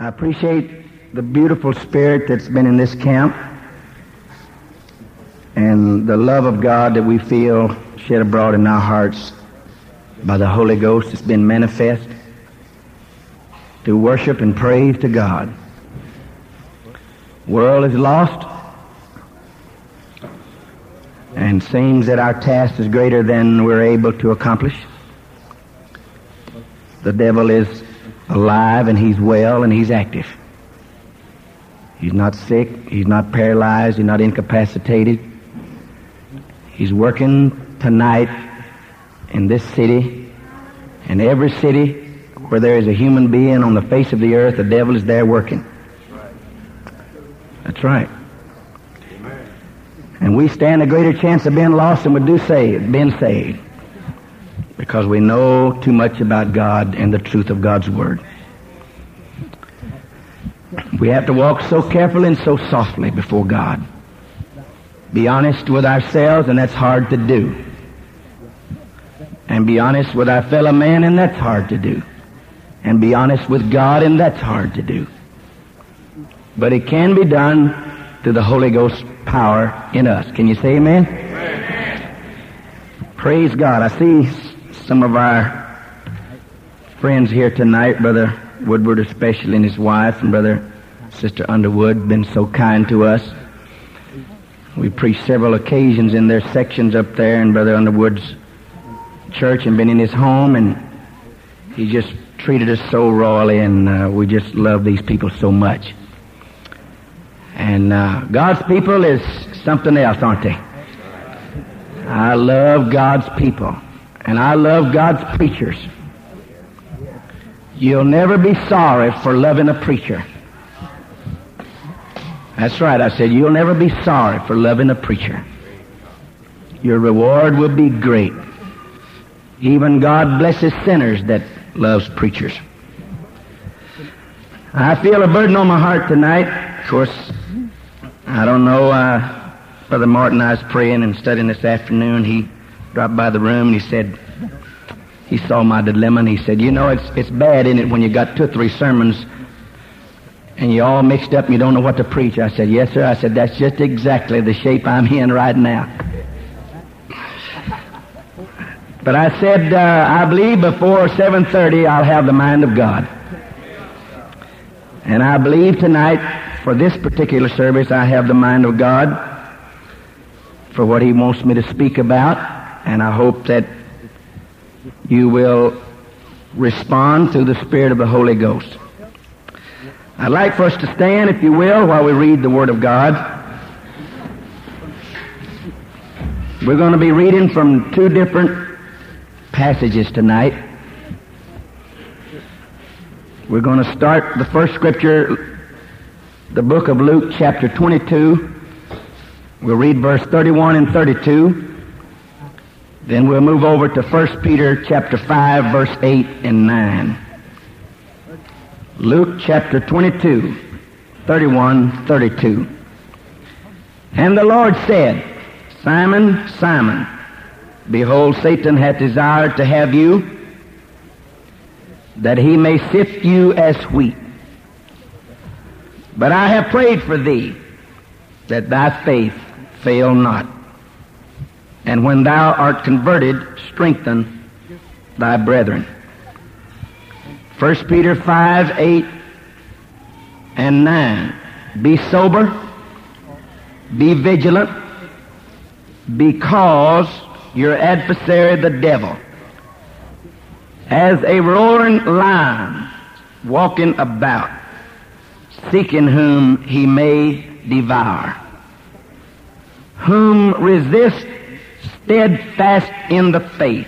I appreciate the beautiful spirit that's been in this camp and the love of God that we feel shed abroad in our hearts by the Holy Ghost that's been manifest to worship and praise to God. World is lost and seems that our task is greater than we're able to accomplish. The devil is alive and he's well and he's active. He's not sick. He's not paralyzed. He's not incapacitated. He's working tonight in this city, in every city where there is a human being on the face of the earth, the devil is there working. That's right. And we stand a greater chance of being lost than we do saved, being saved because we know too much about God and the truth of God's Word. We have to walk so carefully and so softly before God. Be honest with ourselves, and that's hard to do. And be honest with our fellow man, and that's hard to do. And be honest with God, and that's hard to do. But it can be done through the Holy Ghost power in us. Can you say amen? amen. Praise God. I see some of our friends here tonight, Brother Woodward especially and his wife and Brother Sister Underwood, been so kind to us. We preached several occasions in their sections up there in Brother Underwood's church and been in his home and he just treated us so royally and uh, we just love these people so much. And uh, God's people is something else, aren't they? I love God's people. And I love God's preachers. You'll never be sorry for loving a preacher. That's right. I said, you'll never be sorry for loving a preacher. Your reward will be great. Even God blesses sinners that loves preachers. I feel a burden on my heart tonight. Of course, I don't know. Uh, Brother Martin, I was praying and studying this afternoon. He dropped by the room and he said, he saw my dilemma and he said, you know, it's, it's bad, in it, when you got two or three sermons and you're all mixed up and you don't know what to preach. I said, yes, sir. I said, that's just exactly the shape I'm in right now. But I said, uh, I believe before 7.30 I'll have the mind of God. And I believe tonight, for this particular service, I have the mind of God for what He wants me to speak about and I hope that you will respond through the Spirit of the Holy Ghost. I'd like for us to stand, if you will, while we read the Word of God. We're going to be reading from two different passages tonight. We're going to start the first scripture, the book of Luke, chapter 22. We'll read verse 31 and 32. Then we'll move over to 1 Peter chapter 5 verse 8 and 9. Luke chapter 22, 31, 32. And the Lord said, Simon, Simon, behold, Satan hath desired to have you, that he may sift you as wheat. But I have prayed for thee, that thy faith fail not. And when thou art converted, strengthen thy brethren. 1 Peter 5, 8, and 9. Be sober, be vigilant, because your adversary, the devil, as a roaring lion, walking about, seeking whom he may devour. Whom resist steadfast in the faith,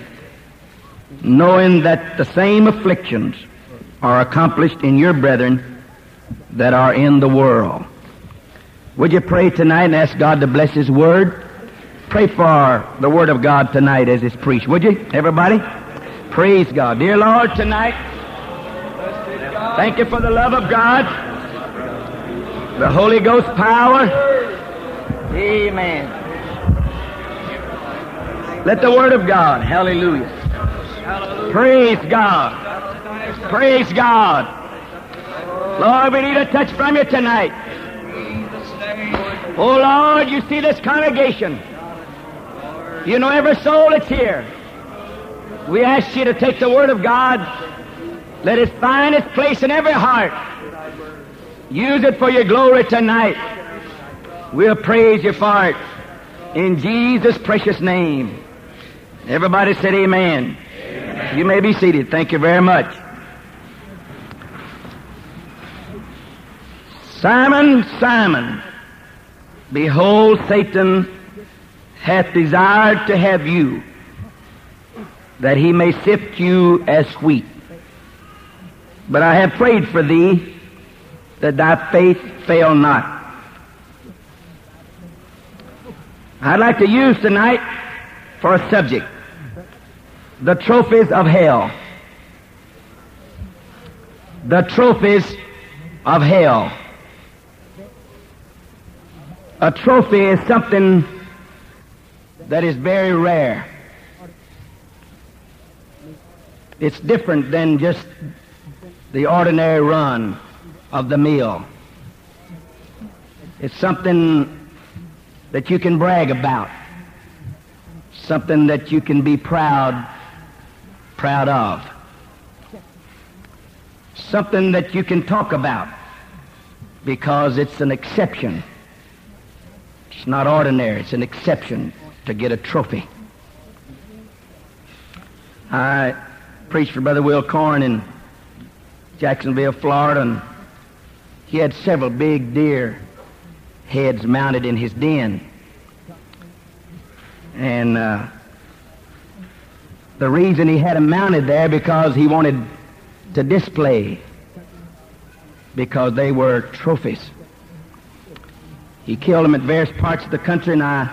knowing that the same afflictions are accomplished in your brethren that are in the world. Would you pray tonight and ask God to bless His Word? Pray for the Word of God tonight as it's preached. Would you, everybody? Praise God. Dear Lord, tonight, thank you for the love of God, the Holy Ghost power. Amen. Let the Word of God, hallelujah. Praise God. Praise God. Lord, we need a touch from you tonight. Oh, Lord, you see this congregation. You know every soul that's here. We ask you to take the Word of God, let it find its place in every heart. Use it for your glory tonight. We'll praise you for it. In Jesus' precious name. Everybody said amen. amen. You may be seated. Thank you very much. Simon, Simon, behold, Satan hath desired to have you, that he may sift you as wheat. But I have prayed for thee, that thy faith fail not. I'd like to use tonight for a subject the trophies of hell. The trophies of hell. A trophy is something that is very rare. It's different than just the ordinary run of the meal. It's something that you can brag about, something that you can be proud, proud of, something that you can talk about because it's an exception. It's not ordinary. It's an exception to get a trophy. I preached for Brother Will Corn in Jacksonville, Florida, and he had several big deer heads mounted in his den. And uh, the reason he had them mounted there because he wanted to display, because they were trophies. He killed them at various parts of the country, and I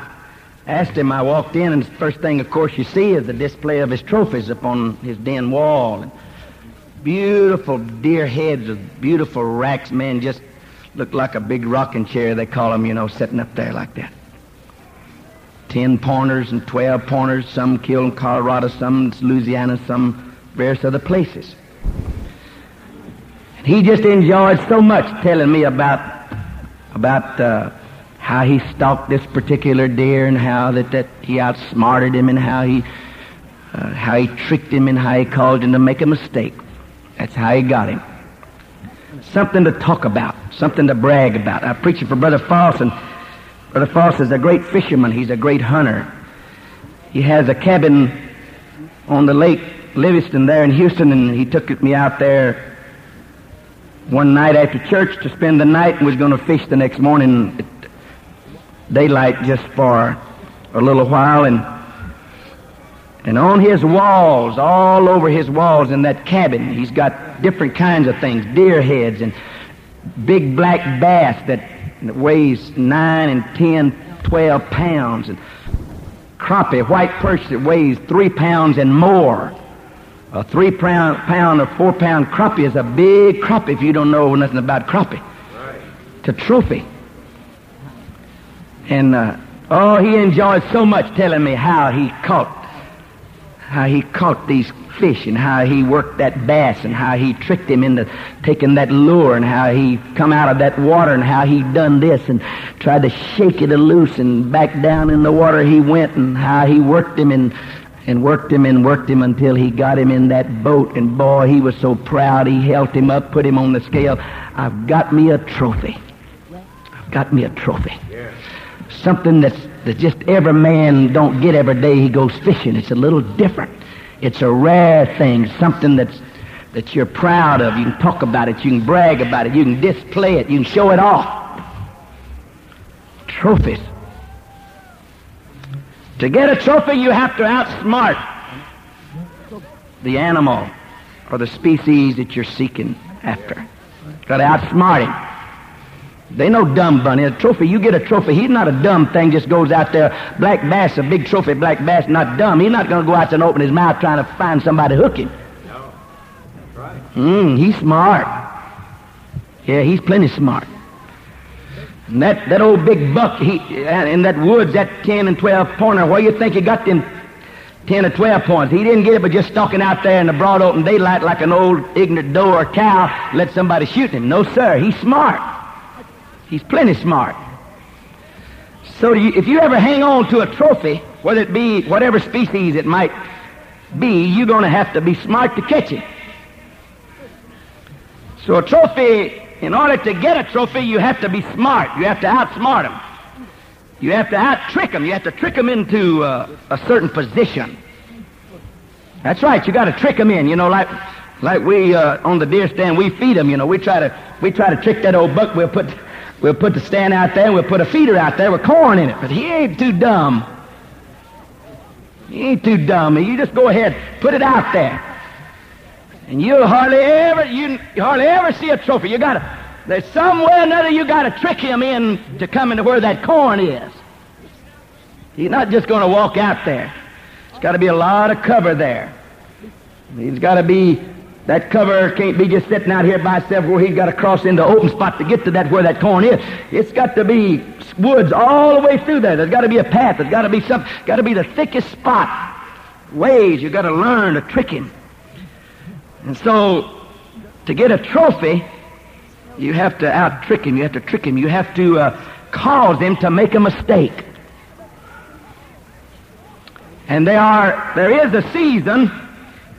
asked him. I walked in, and the first thing, of course, you see is the display of his trophies upon his den wall. Beautiful deer heads with beautiful racks, man, just looked like a big rocking chair, they call them, you know, sitting up there like that. Ten pointers and twelve pointers, some killed in Colorado, some in Louisiana, some various other places. And he just enjoyed so much telling me about about uh, how he stalked this particular deer and how that, that he outsmarted him and how he uh, how he tricked him and how he caused him to make a mistake. That's how he got him something to talk about, something to brag about. I preach it for Brother and Brother Foss is a great fisherman. He's a great hunter. He has a cabin on the lake Livingston there in Houston, and he took me out there one night after church to spend the night and was going to fish the next morning at daylight just for a little while. And and on his walls, all over his walls in that cabin, he's got different kinds of things, deer heads and big black bass that, that weighs nine and ten, twelve pounds, and crappie, white perch that weighs three pounds and more. A three pound, pound or four pound crappie is a big crappie if you don't know nothing about crappie. Right. It's a trophy. And, uh, oh, he enjoyed so much telling me how he caught how he caught these fish and how he worked that bass and how he tricked him into taking that lure and how he come out of that water and how he done this and tried to shake it loose and back down in the water he went and how he worked him and and worked him and worked him until he got him in that boat. And boy he was so proud. He held him up put him on the scale. I've got me a trophy. I've got me a trophy. Something that's that just every man don't get every day he goes fishing. It's a little different. It's a rare thing, something that's that you're proud of. You can talk about it, you can brag about it, you can display it, you can show it off. Trophies. To get a trophy, you have to outsmart the animal or the species that you're seeking after. Got to outsmart him. They know dumb bunny. A trophy, you get a trophy. He's not a dumb thing, just goes out there. Black bass, a big trophy, black bass, not dumb. He's not going to go out there and open his mouth trying to find somebody to hook him. No. That's right. Mm, he's smart. Yeah, he's plenty smart. And that, that old big buck he, in that woods, that 10 and 12 pointer, where you think he got them 10 or 12 points. He didn't get it by just stalking out there in the broad open daylight like an old ignorant doe or cow, let somebody shoot him. No, sir. He's smart. He's plenty smart. So you, if you ever hang on to a trophy, whether it be whatever species it might be, you're going to have to be smart to catch it. So a trophy, in order to get a trophy, you have to be smart. You have to outsmart them. You have to out trick them. You have to trick them into uh, a certain position. That's right. You got to trick them in. You know, like like we uh, on the deer stand, we feed them. You know, we try to we try to trick that old buck. We'll put we'll put the stand out there. and We'll put a feeder out there with corn in it. But he ain't too dumb. He ain't too dumb. You just go ahead, put it out there, and you'll hardly ever you, you hardly ever see a trophy. You got to there's some way or another you got to trick him in to come into where that corn is. He's not just going to walk out there. There's got to be a lot of cover there. He's got to be, that cover can't be just sitting out here by itself where he's got to cross into open spot to get to that where that corn is. It's got to be woods all the way through there. There's got to be a path. There's got to be some, got to be the thickest spot. Ways you got to learn to trick him. And so, to get a trophy, you have to out trick him. You have to trick him. You have to uh, cause him to make a mistake. And there are there is a season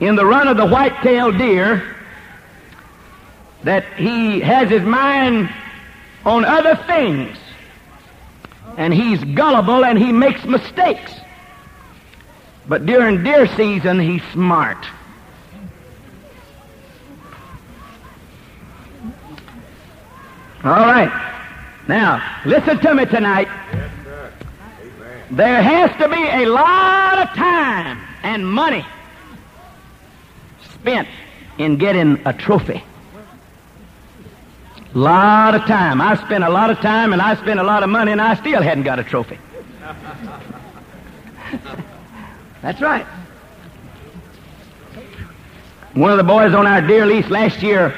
in the run of the white-tailed deer that he has his mind on other things. And he's gullible and he makes mistakes. But during deer season, he's smart. All right. Now, listen to me tonight. There has to be a lot of time and money spent in getting a trophy. A Lot of time. I spent a lot of time and I spent a lot of money and I still hadn't got a trophy. That's right. One of the boys on our deer lease last year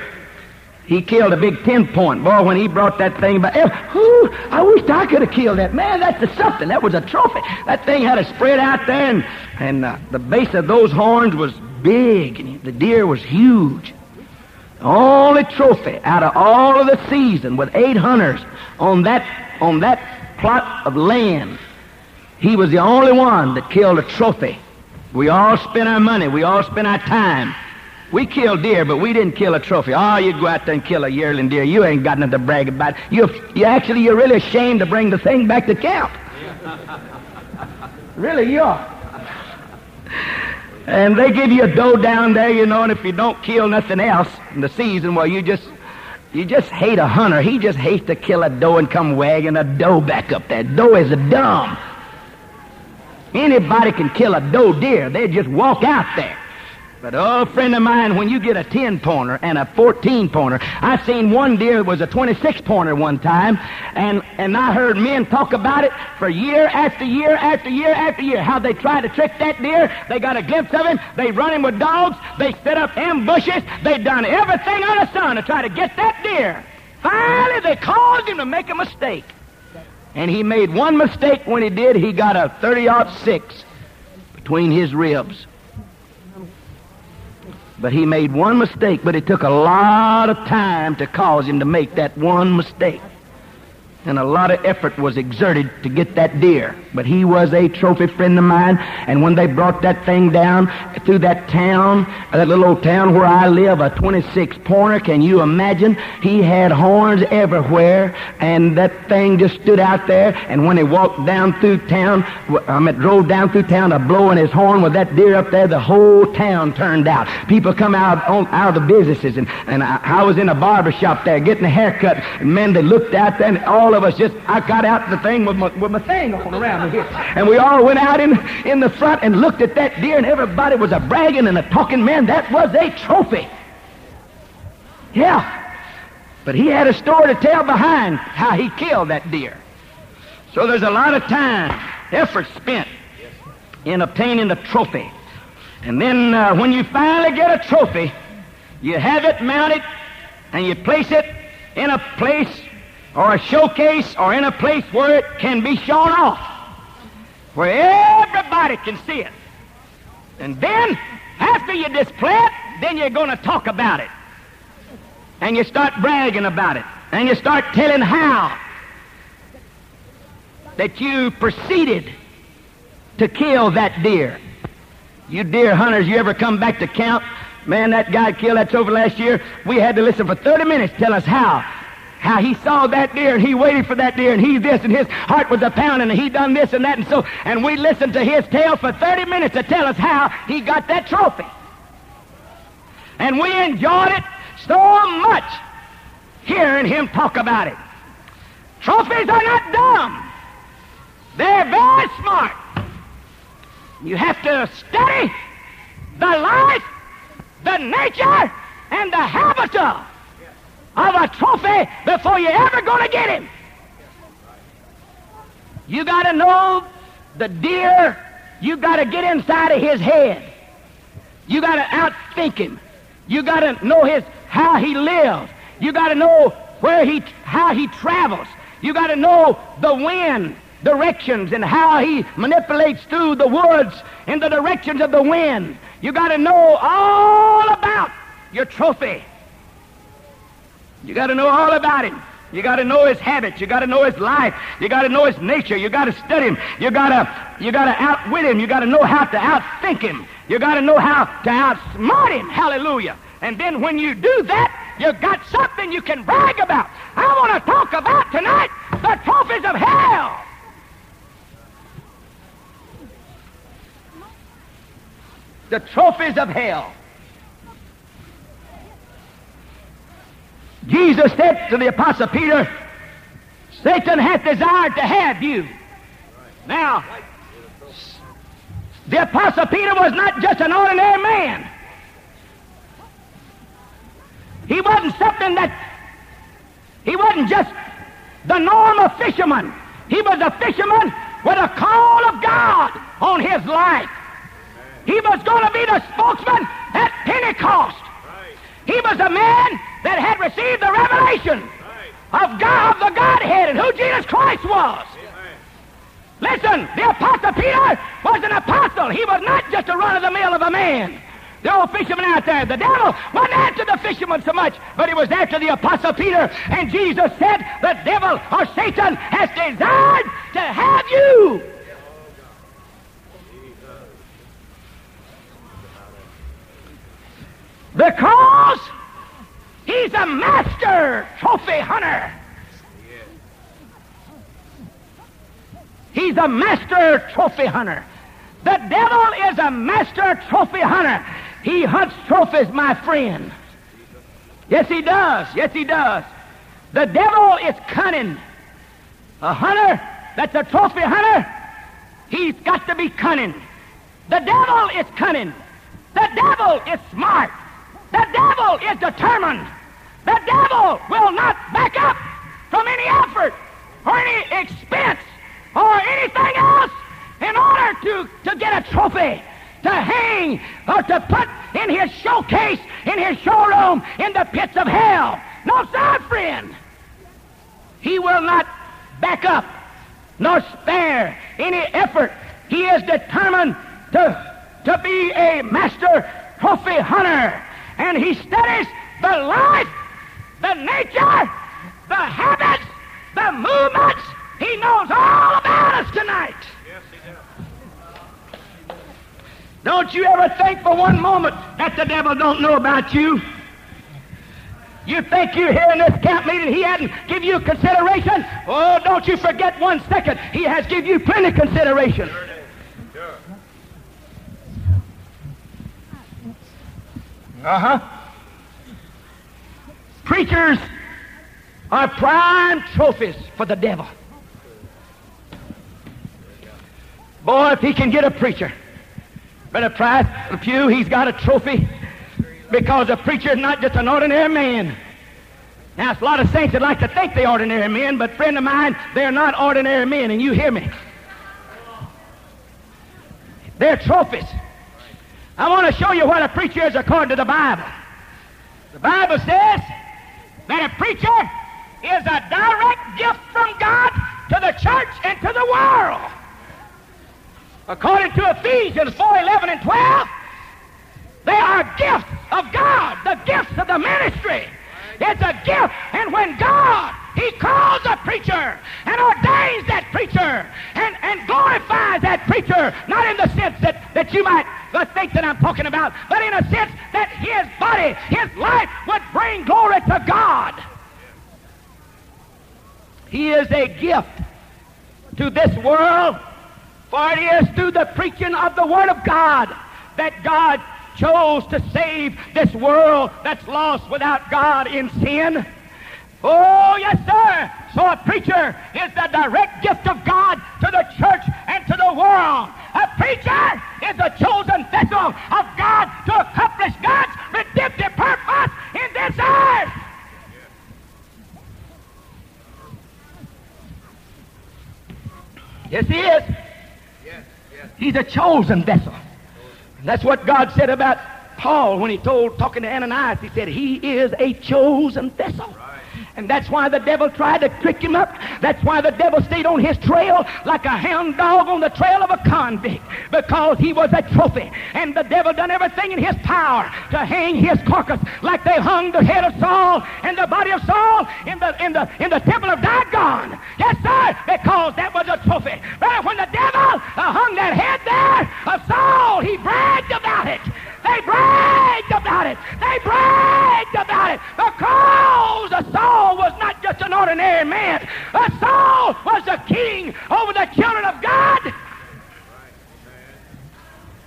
he killed a big ten point. Boy, when he brought that thing back, whew, I wished I could have killed that. Man, that's something. That was a trophy. That thing had a spread out there, and, and uh, the base of those horns was big, and the deer was huge. The only trophy out of all of the season with eight hunters on that, on that plot of land. He was the only one that killed a trophy. We all spent our money. We all spent our time. We killed deer, but we didn't kill a trophy. Oh, you go out there and kill a yearling deer. You ain't got nothing to brag about. You, you actually, you're really ashamed to bring the thing back to camp. really, you are. And they give you a doe down there, you know, and if you don't kill nothing else in the season, well, you just, you just hate a hunter. He just hates to kill a doe and come wagging a doe back up there. Doe is a dumb. Anybody can kill a doe deer. They just walk out there. But oh, friend of mine, when you get a 10 pointer and a 14 pointer, I seen one deer that was a 26 pointer one time, and, and I heard men talk about it for year after year after year after year, how they tried to trick that deer. They got a glimpse of him. They run him with dogs. They set up ambushes. They done everything under the sun to try to get that deer. Finally, they caused him to make a mistake. And he made one mistake when he did. He got a 30-06 between his ribs. But he made one mistake, but it took a lot of time to cause him to make that one mistake and a lot of effort was exerted to get that deer. But he was a trophy friend of mine, and when they brought that thing down through that town, uh, that little old town where I live, a 26 pointer, can you imagine? He had horns everywhere, and that thing just stood out there, and when he walked down through town, I mean, drove down through town, a blowing his horn with that deer up there, the whole town turned out. People come out, on, out of the businesses, and, and I, I was in a barber shop there getting a haircut, and men, they looked out there, and all all of us just, I got out the thing with my, with my thing on around here. And we all went out in, in the front and looked at that deer, and everybody was a bragging and a talking. Man, that was a trophy. Yeah. But he had a story to tell behind how he killed that deer. So there's a lot of time, effort spent in obtaining the trophy. And then uh, when you finally get a trophy, you have it mounted and you place it in a place or a showcase or in a place where it can be shown off, where everybody can see it. And then, after you display it, then you're going to talk about it. And you start bragging about it. And you start telling how that you proceeded to kill that deer. You deer hunters, you ever come back to camp? Man, that guy killed that trophy last year. We had to listen for 30 minutes tell us how. How he saw that deer and he waited for that deer and he this and his heart was a pounding and he done this and that and so and we listened to his tale for 30 minutes to tell us how he got that trophy. And we enjoyed it so much hearing him talk about it. Trophies are not dumb. They're very smart. You have to study the life, the nature, and the habitat of a trophy before you're ever going to get him. You got to know the deer. You got to get inside of his head. You got to outthink him. You got to know his how he lives. You got to know where he how he travels. You got to know the wind directions and how he manipulates through the woods in the directions of the wind. You got to know all about your trophy. You got to know all about him. You got to know his habits. You got to know his life. You got to know his nature. You got to study him. You got to you got to outwit him. You got to know how to outthink him. You got to know how to outsmart him. Hallelujah. And then when you do that, you got something you can brag about. I want to talk about tonight the trophies of hell. The trophies of hell. Jesus said to the Apostle Peter, Satan hath desired to have you. Now, the Apostle Peter was not just an ordinary man. He wasn't something that, he wasn't just the normal fisherman. He was a fisherman with a call of God on his life. He was going to be the spokesman at Pentecost. He was a man that had received the revelation of God, the Godhead, and who Jesus Christ was. Listen, the Apostle Peter was an apostle. He was not just a run of the mill of a man. The old fisherman out there. The devil wasn't after the fisherman so much, but he was after the Apostle Peter. And Jesus said, The devil or Satan has desired to have you. Because he's a master trophy hunter. He's a master trophy hunter. The devil is a master trophy hunter. He hunts trophies, my friend. Yes, he does. Yes, he does. The devil is cunning. A hunter that's a trophy hunter, he's got to be cunning. The devil is cunning. The devil is smart. The devil is determined. The devil will not back up from any effort or any expense or anything else in order to, to get a trophy to hang or to put in his showcase, in his showroom, in the pits of hell. No, sir, friend. He will not back up nor spare any effort. He is determined to, to be a master trophy hunter and he studies the life, the nature, the habits, the movements. He knows all about us tonight. Yes, he does. Don't you ever think for one moment that the devil don't know about you. You think you're here in this camp meeting, he hadn't give you consideration? Oh, don't you forget one second. He has give you plenty consideration. Uh huh. Preachers are prime trophies for the devil. Boy, if he can get a preacher, Brother Price, a pew, he's got a trophy because a preacher is not just an ordinary man. Now, it's a lot of saints that like to think they're ordinary men, but friend of mine, they're not ordinary men, and you hear me. They're trophies. I want to show you what a preacher is according to the Bible. The Bible says that a preacher is a direct gift from God to the church and to the world. According to Ephesians 4 11 and 12, They are gifts of God, the gifts of the ministry. It's a gift. And when God, He calls a preacher and ordains that preacher and, and glorifies that preacher, not in the sense that, that you might think that I'm talking about, but in a sense that his body, his life would bring glory to God. He is a gift to this world, for it is through the preaching of the Word of God that God chose to save this world that's lost without God in sin. Oh, yes, sir. So a preacher is the direct gift of God to the church and to the world. A preacher is a chosen vessel of God to accomplish God's redemptive purpose in this earth. Yes, he is. yes He's a chosen vessel. That's what God said about Paul when he told, talking to Ananias, he said, He is a chosen vessel. And that's why the devil tried to trick him up. That's why the devil stayed on his trail like a hound dog on the trail of a convict because he was a trophy. And the devil done everything in his power to hang his carcass like they hung the head of Saul and the body of Saul in the in the in the temple of Dagon. Yes, sir, because that was a trophy. But when the devil uh, hung that head there of Saul, he bragged about it. They bragged about it. They bragged about it because Saul was not just an ordinary man. The Saul was the king over the children of God.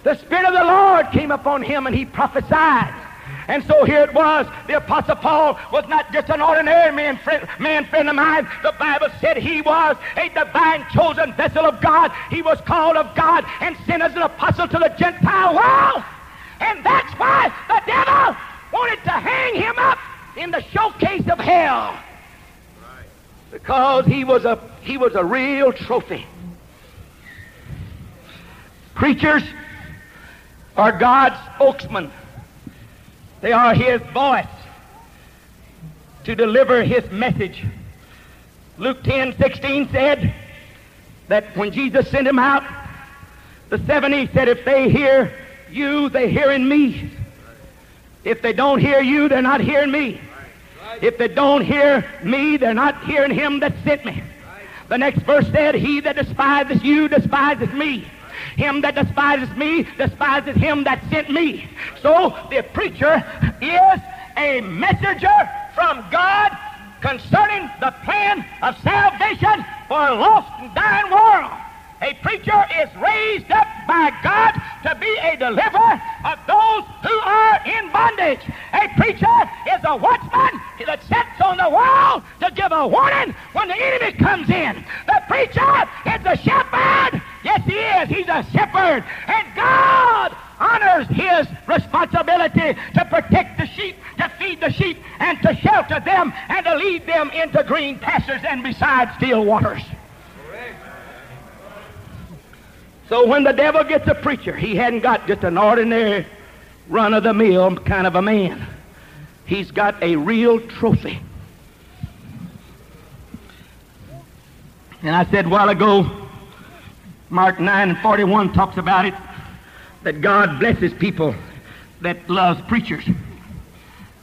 The Spirit of the Lord came upon him and he prophesied. And so here it was. The Apostle Paul was not just an ordinary man friend, man friend of mine. The Bible said he was a divine chosen vessel of God. He was called of God and sent as an apostle to the Gentile world. And that's why the devil wanted to hang him up in the showcase of hell. Because he was a he was a real trophy. Preachers are God's spokesman. They are his voice to deliver his message. Luke 10 16 said that when Jesus sent him out, the 70 said, If they hear you, they're hearing me. If they don't hear you, they're not hearing me. If they don't hear me, they're not hearing him that sent me. The next verse said, He that despises you despises me. Him that despises me despises him that sent me. So the preacher is a messenger from God concerning the plan of salvation for a lost and dying world. A preacher is raised up by God to be a deliverer of those who are in bondage. A preacher is a watchman that sits on the wall to give a warning when the enemy comes in. The preacher is a shepherd. Yes, he is. He's a shepherd. And God honors his responsibility to protect the sheep, to feed the sheep, and to shelter them, and to lead them into green pastures and beside still waters. So when the devil gets a preacher, he hadn't got just an ordinary run of the mill kind of a man. He's got a real trophy. And I said a while ago, Mark 9 and 41 talks about it, that God blesses people that loves preachers.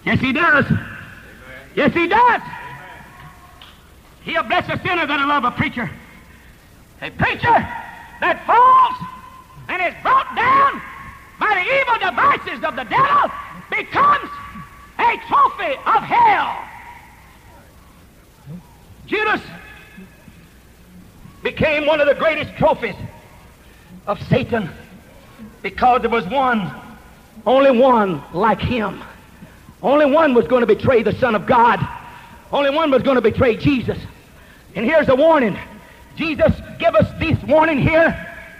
Yes, he does. Yes, he does. He'll bless a sinner that'll love a preacher. A preacher that falls and is brought down by the evil devices of the devil becomes a trophy of hell. Judas became one of the greatest trophies of Satan because there was one, only one like him. Only one was going to betray the Son of God. Only one was going to betray Jesus. And here's the warning. Jesus gave us this warning here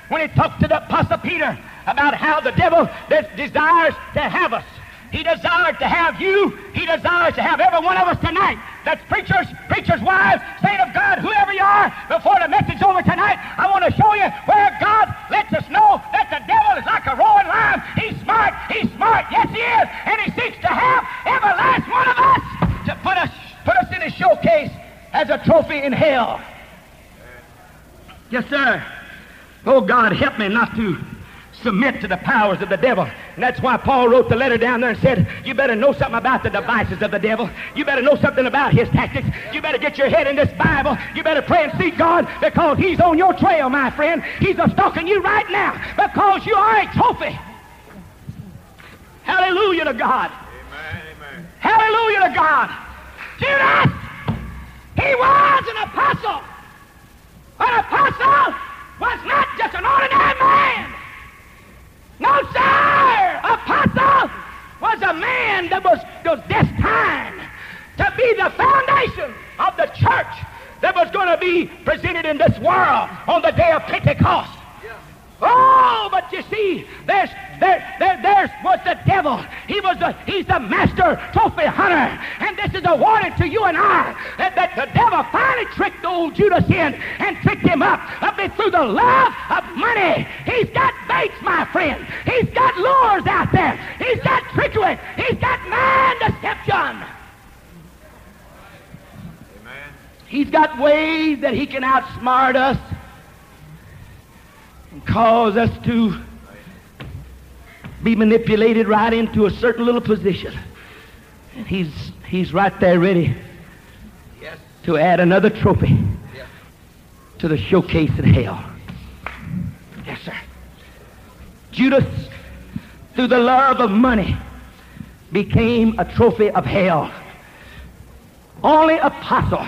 when he talked to the Apostle Peter about how the devil desires to have us. He desires to have you. He desires to have every one of us tonight. That's preachers, preachers' wives, saint of God, whoever you are. Before the message over tonight, I want to show you where God lets us know that the devil is like a roaring lion. He's smart. He's smart. Yes, he is. And he seeks to have every last one of us to put us, put us in his showcase as a trophy in hell. Yes, sir. Oh, God, help me not to submit to the powers of the devil. And that's why Paul wrote the letter down there and said, you better know something about the devices of the devil. You better know something about his tactics. You better get your head in this Bible. You better pray and seek God because he's on your trail, my friend. He's a stalking you right now because you are a trophy. Hallelujah to God. Amen, amen. Hallelujah to God. Judas, he was an apostle. An apostle was not just an ordinary man. No, sir. Apostle was a man that was, was destined to be the foundation of the church that was going to be presented in this world on the day of Pentecost. Oh, but you see, there's there, there, there's was the devil. He was the he's the master trophy hunter. And this is a warning to you and I that, that the devil finally tricked old Judas in and tricked him up, up through the love of money. He's got baits, my friend. He's got lures out there. He's got trickery. He's got man deception. Amen. He's got ways that he can outsmart us cause us to be manipulated right into a certain little position. And he's, he's right there ready yes. to add another trophy yes. to the showcase in hell. Yes, sir. Judas, through the love of money, became a trophy of hell. Only apostle.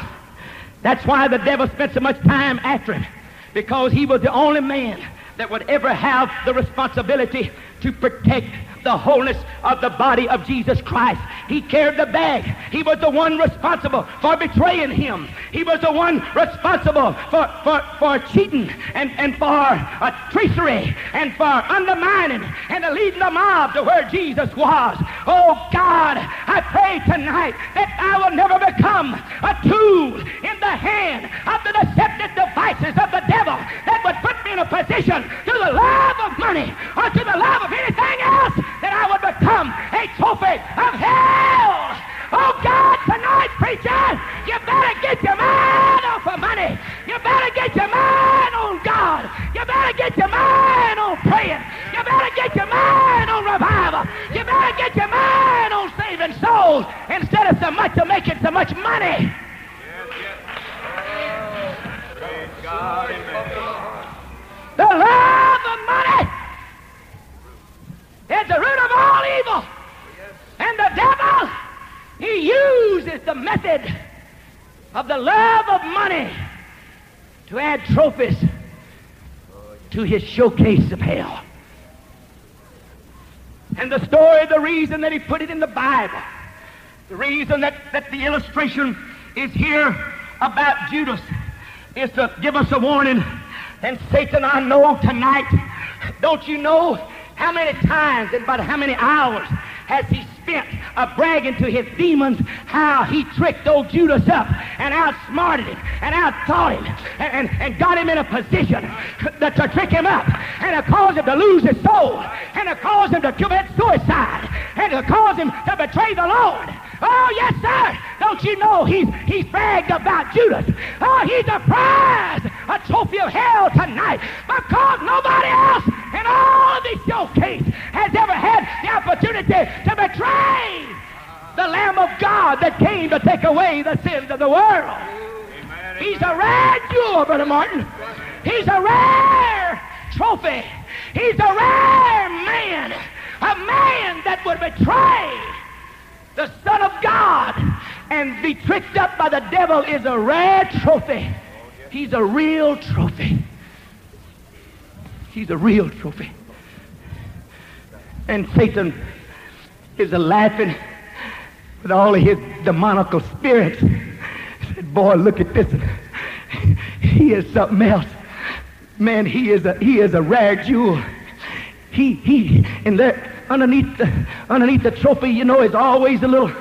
That's why the devil spent so much time after him, because he was the only man that would ever have the responsibility to protect the wholeness of the body of Jesus Christ. He carried the bag. He was the one responsible for betraying him. He was the one responsible for, for, for cheating and, and for uh, treachery and for undermining and leading the mob to where Jesus was. Oh God, I pray tonight that I will never become a tool in the hand of the deceptive devices of the devil that would put me in a position to the love of money or to the love of anything else that I would become a trophy of hell. Oh God, tonight, preacher, you better get your mind off of money. You better get your mind on God. You better get your mind on praying. You better get your mind on revival. You better get your mind on saving souls instead of so much of making so much money. The love of money is the root of all evil. And the devil, he uses the method of the love of money to add trophies to his showcase of hell. And the story, the reason that he put it in the Bible, the reason that, that the illustration is here about Judas is to give us a warning. And Satan, I know tonight, don't you know how many times and about how many hours has he spent uh, bragging to his demons how he tricked old Judas up and outsmarted him and outthought him and, and, and got him in a position that, to trick him up and to cause him to lose his soul and to cause him to commit suicide and to cause him to betray the Lord. Oh, yes, sir. Don't you know he's, he's bragged about Judas? Oh, he's a prize, a trophy of hell tonight because nobody else opportunity to betray the Lamb of God that came to take away the sins of the world. He's a rare jewel, Brother Martin. He's a rare trophy. He's a rare man. A man that would betray the Son of God and be tricked up by the devil is a rare trophy. He's a real trophy. He's a real trophy. And Satan is a laughing with all of his demonical spirits. Said, boy, look at this. He is something else. Man, he is a he is a rare jewel. He he and there underneath the, underneath the trophy, you know, is always a little,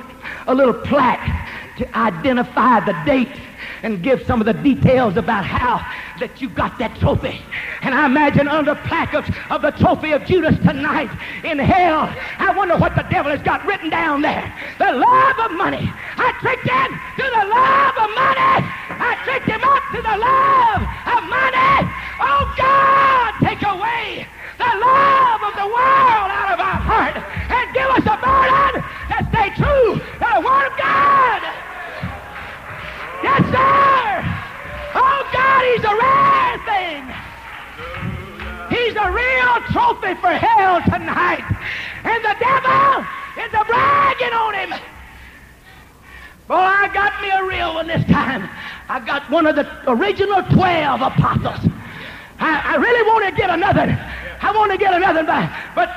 a little plaque to identify the date and give some of the details about how that you got that trophy. And I imagine under placards of the trophy of Judas tonight in hell. I wonder what the devil has got written down there. The love of money. I tricked him to the love of money. I tricked him up to the love of money. Oh God, take away the love of the world out of our heart and give us a burden to stay true to the Word of God. Yes, sir. Oh, God, he's a rare thing. He's a real trophy for hell tonight. And the devil is a bragging on him. Boy, I got me a real one this time. I got one of the original 12 apostles. I, I really want to get another. I want to get another, but, but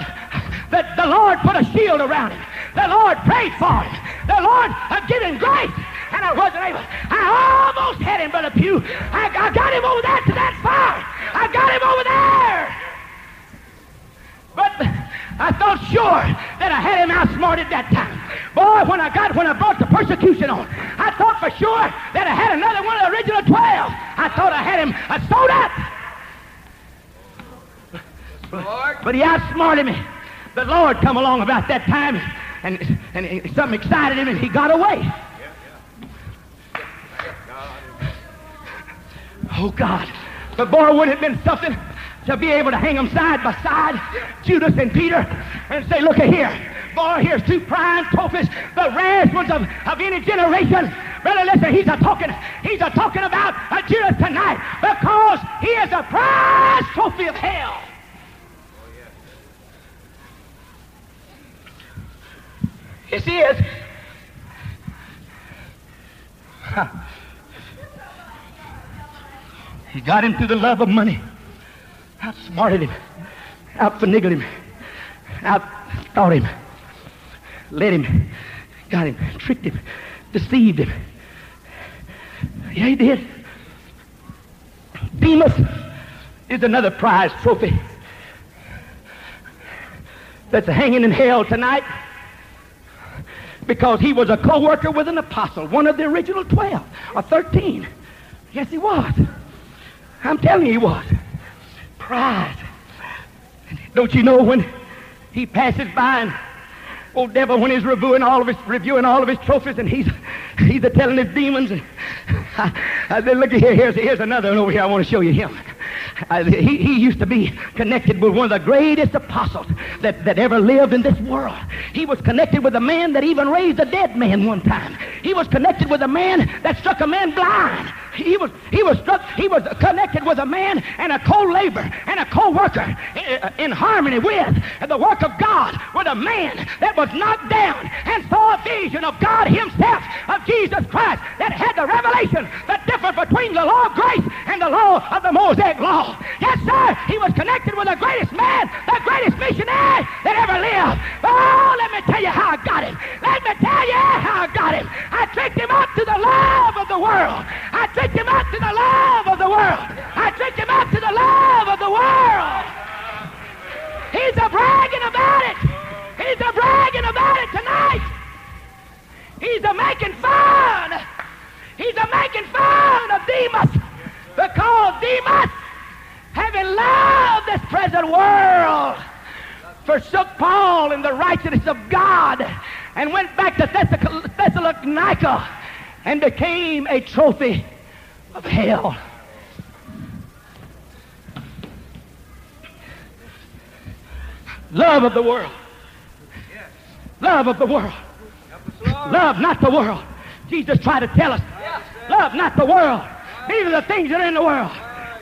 the, the Lord put a shield around him. The Lord prayed for him. The Lord uh, given grace. And I wasn't able. I almost had him, Brother Pew. I, I got him over there to that fire. I got him over there. But I felt sure that I had him outsmarted that time. Boy, when I got when I brought the persecution on, I thought for sure that I had another one of the original twelve. I thought I had him I sewed up. But, but he outsmarted me. The Lord come along about that time, and, and, and something excited him, and he got away. Oh God! But boy, would it have been something to be able to hang them side by side, Judas and Peter, and say, look at here. Boy, here's two prime trophies, the rarest ones of, of any generation. Brother, listen, he's a talking, he's a talking about a Judas tonight because he is a prize trophy of hell. Yes, he is. He got him through the love of money outsmarted him, outfinagled him, outthought him, led him, got him, tricked him, deceived him. Yeah, he did. Demas is another prize trophy that's hanging in hell tonight because he was a co-worker with an apostle, one of the original 12 or 13. Yes, he was. I'm telling you he was pride. Don't you know when he passes by and old devil when he's reviewing all of his reviewing all of his trophies and he's he's a telling his demons and I, I look here, here's here's another one over here. I want to show you him. Uh, he, he used to be connected with one of the greatest apostles that, that ever lived in this world. He was connected with a man that even raised a dead man one time. He was connected with a man that struck a man blind. He was, he was struck, he was connected with a man and a co-laborer and a co-worker in, in harmony with the work of God with a man that was knocked down and saw a vision of God himself, of Jesus Christ, that had the revelation that differed between the law of grace and the law of the Mosaic law. Yes, sir, he was connected with the greatest man, the greatest missionary that ever lived. Oh, let me tell you how I got him. Let me tell you how I got him. I tricked him up to the love of the world. I tricked him up to the love of the world. I tricked him up to the love of the world. He's a bragging about it. He's a bragging about it tonight. He's a making fun. He's a making fun of Demas because Demas, having loved this present world, forsook Paul in the righteousness of God and went back to Thessalonica and became a trophy of hell. Love of the world. Love of the world. Love not the world. Jesus tried to tell us, love not the world, These are the things that are in the world.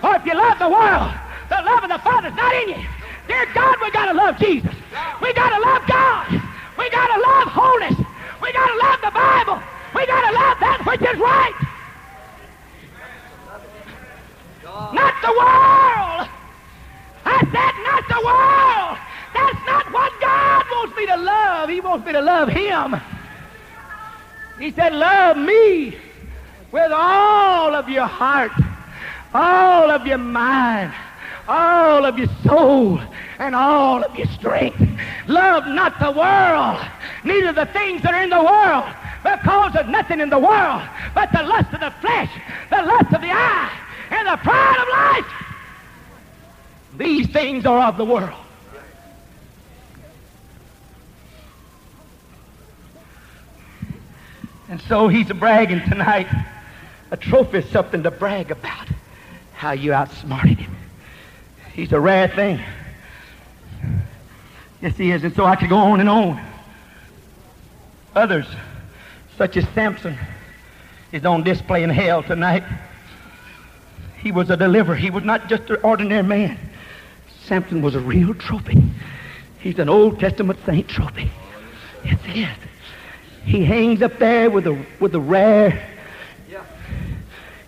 Or if you love the world, the love of the Father's not in you. Dear God, we gotta love Jesus. We gotta love God. We gotta love holiness. We gotta love the Bible. We gotta love that which is right. Not the world. I said not the world. That's not what God wants me to love. He wants me to love Him. He said, Love me with all of your heart, all of your mind, all of your soul, and all of your strength. Love not the world, neither the things that are in the world, because there's nothing in the world but the lust of the flesh, the lust of the eye, and the pride of life. These things are of the world. And so he's bragging tonight. A trophy is something to brag about. How you outsmarted him. He's a rare thing. Yes, he is. And so I could go on and on. Others, such as Samson, is on display in hell tonight. He was a deliverer. He was not just an ordinary man. Samson was a real trophy. He's an Old Testament saint trophy. Yes, he is. He hangs up there with the, with the rare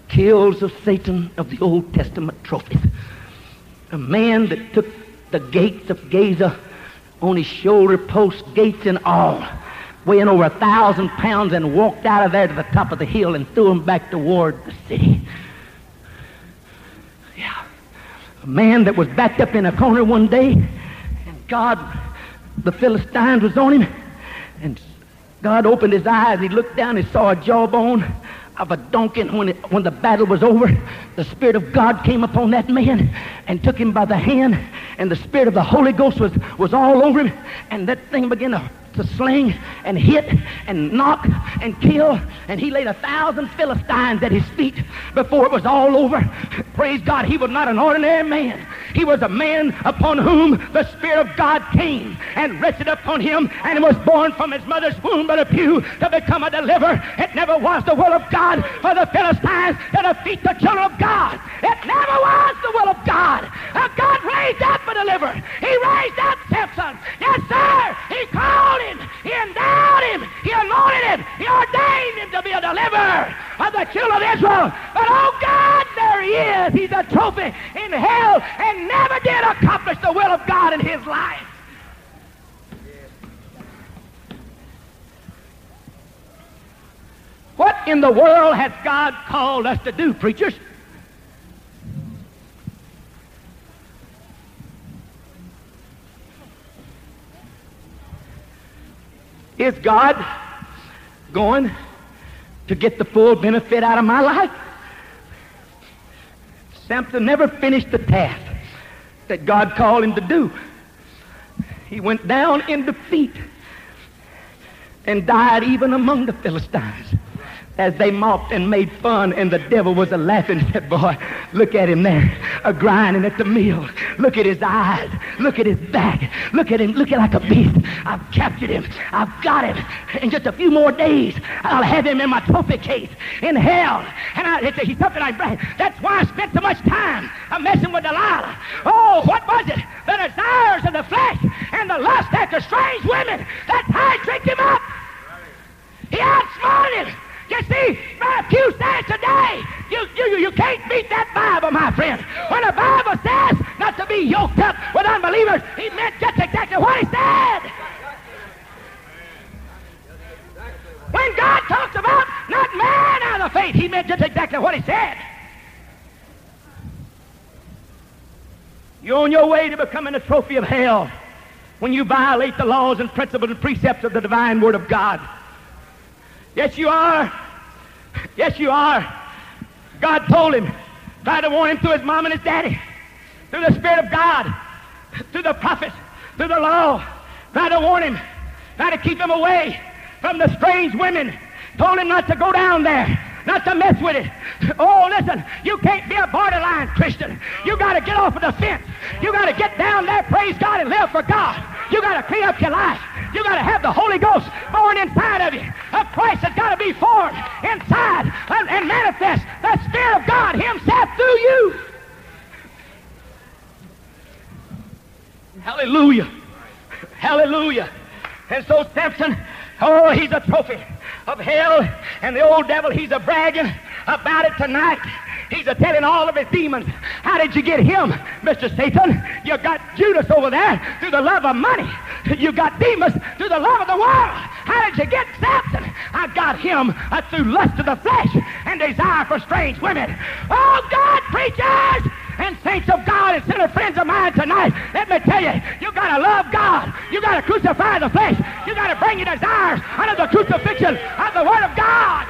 kills of Satan of the Old Testament trophies. A man that took the gates of Gaza on his shoulder post, gates and all, weighing over a thousand pounds, and walked out of there to the top of the hill and threw him back toward the city. Yeah. A man that was backed up in a corner one day, and God, the Philistines was on him, and God opened his eyes. He looked down and saw a jawbone of a donkey. And when, it, when the battle was over, the Spirit of God came upon that man and took him by the hand. And the Spirit of the Holy Ghost was, was all over him. And that thing began to to sling and hit and knock and kill. And he laid a thousand Philistines at his feet before it was all over. Praise God, he was not an ordinary man. He was a man upon whom the Spirit of God came and rested upon him and was born from his mother's womb but a few to become a deliverer. It never was the will of God for the Philistines to defeat the children of God. It never was the will of God. Uh, God raised up a deliverer. He raised up Samson. Yes, sir. He He ordained him to be a deliverer of the children of Israel. But oh God, there he is. He's a trophy in hell and never did accomplish the will of God in his life. What in the world has God called us to do, preachers? Is God going to get the full benefit out of my life? Samson never finished the task that God called him to do. He went down in defeat and died even among the Philistines as they mocked and made fun, and the devil was a laughing. Said, "Boy, look at him there, a grinding at the mill. Look at his eyes. Look at his back. Look at him. Looking like a beast. I've captured him. I've got him. In just a few more days, I'll have him in my trophy case in hell. And I, it's, he's something brag. That's why I spent so much time I'm messing with Delilah. Oh, what was it? The desires of the flesh and the lust after strange women. That's how I tricked him up. He outsmarted him. You see, Matthew says today, you, you, you can't beat that Bible, my friend. When the Bible says not to be yoked up with unbelievers, he meant just exactly what he said. When God talks about not man out of faith, he meant just exactly what he said. You're on your way to becoming a trophy of hell when you violate the laws and principles and precepts of the divine Word of God. Yes, you are. Yes, you are. God told him, tried to warn him through his mom and his daddy, through the Spirit of God, through the prophets, through the law, tried to warn him, tried to keep him away from the strange women, told him not to go down there, not to mess with it. Oh, listen, you can't be a borderline Christian. You got to get off of the fence. You got to get down there, praise God, and live for God. You got to clean up your life. You got to have the Holy Ghost born inside of you. A Christ has got to be formed inside and, and manifest the Spirit of God Himself through you. Hallelujah. Hallelujah. And so Samson, oh, he's a trophy of hell, and the old devil, he's a bragging about it tonight. He's a telling all of his demons, how did you get him, Mr. Satan? You got Judas over there through the love of money. You got Demas through the love of the world. How did you get Samson? I got him uh, through lust of the flesh and desire for strange women. Oh, God, preachers! and saints of God and sinner friends of mine tonight, let me tell you, you got to love God. You got to crucify the flesh. You got to bring your desires under the crucifixion of the Word of God.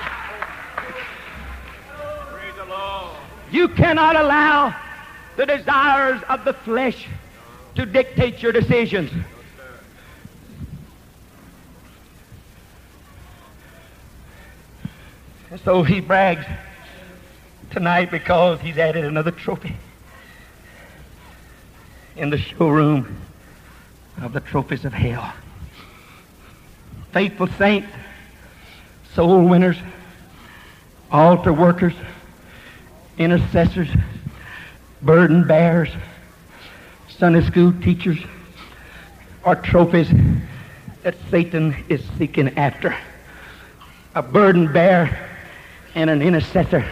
You cannot allow the desires of the flesh to dictate your decisions. And so he brags tonight because he's added another trophy in the showroom of the trophies of hell. Faithful saints, soul winners, altar workers, intercessors, burden bearers, Sunday school teachers are trophies that Satan is seeking after. A burden bearer and an intercessor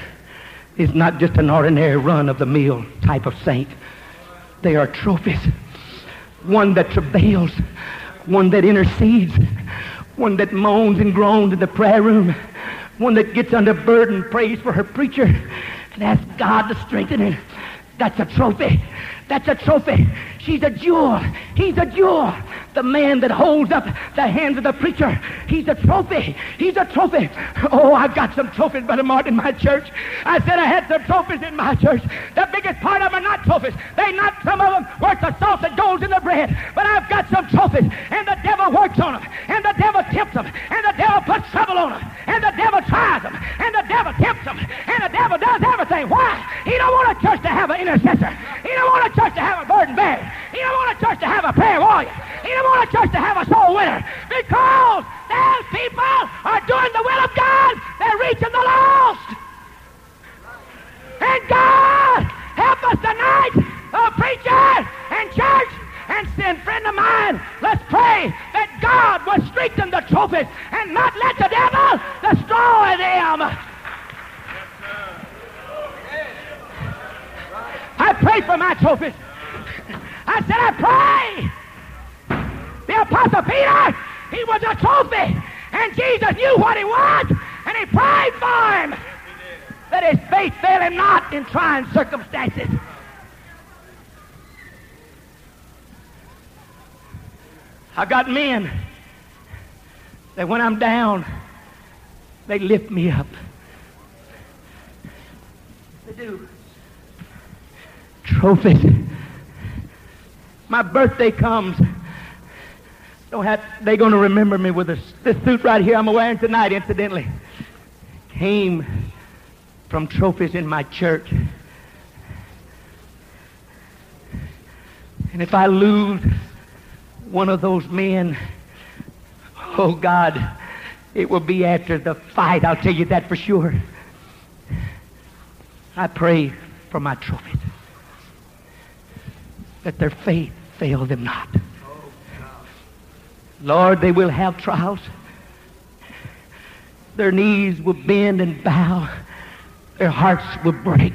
is not just an ordinary run of the mill type of saint. They are trophies. One that travails, one that intercedes, one that moans and groans in the prayer room, one that gets under burden, prays for her preacher, and asks God to strengthen her. That's a trophy. That's a trophy. She's a jewel. He's a jewel. The man that holds up the hands of the preacher, he's a trophy. He's a trophy. Oh, I've got some trophies, Brother Martin, in my church. I said I had some trophies in my church. The biggest part of them are not trophies. They not some of them worth the salt that goes in the bread. But I've got some trophies, and the devil works on them, and the devil tempts them, and the devil puts trouble on them, and the devil tries them, and the devil tempts them, and the devil does everything. Why? He don't want a church to have an intercessor. He don't want a church to have a burden bearer. He don't want a church to have a prayer warrior. He don't want a church to have a soul winner because those people are doing the will of God. They're reaching the lost. And God, help us tonight, oh preacher and church and sin friend of mine, let's pray that God will strengthen the trophies and not let the devil destroy them. I pray for my trophies. I said, I pray. The Apostle Peter, he was a trophy. And Jesus knew what he was, and he prayed for him. That his faith fail him not in trying circumstances. I got men that when I'm down, they lift me up. They do. Trophies. My birthday comes. They're going to remember me with this, this suit right here I'm wearing tonight, incidentally. Came from trophies in my church. And if I lose one of those men, oh God, it will be after the fight. I'll tell you that for sure. I pray for my trophies that their faith fail them not. Lord, they will have trials. Their knees will bend and bow. Their hearts will break.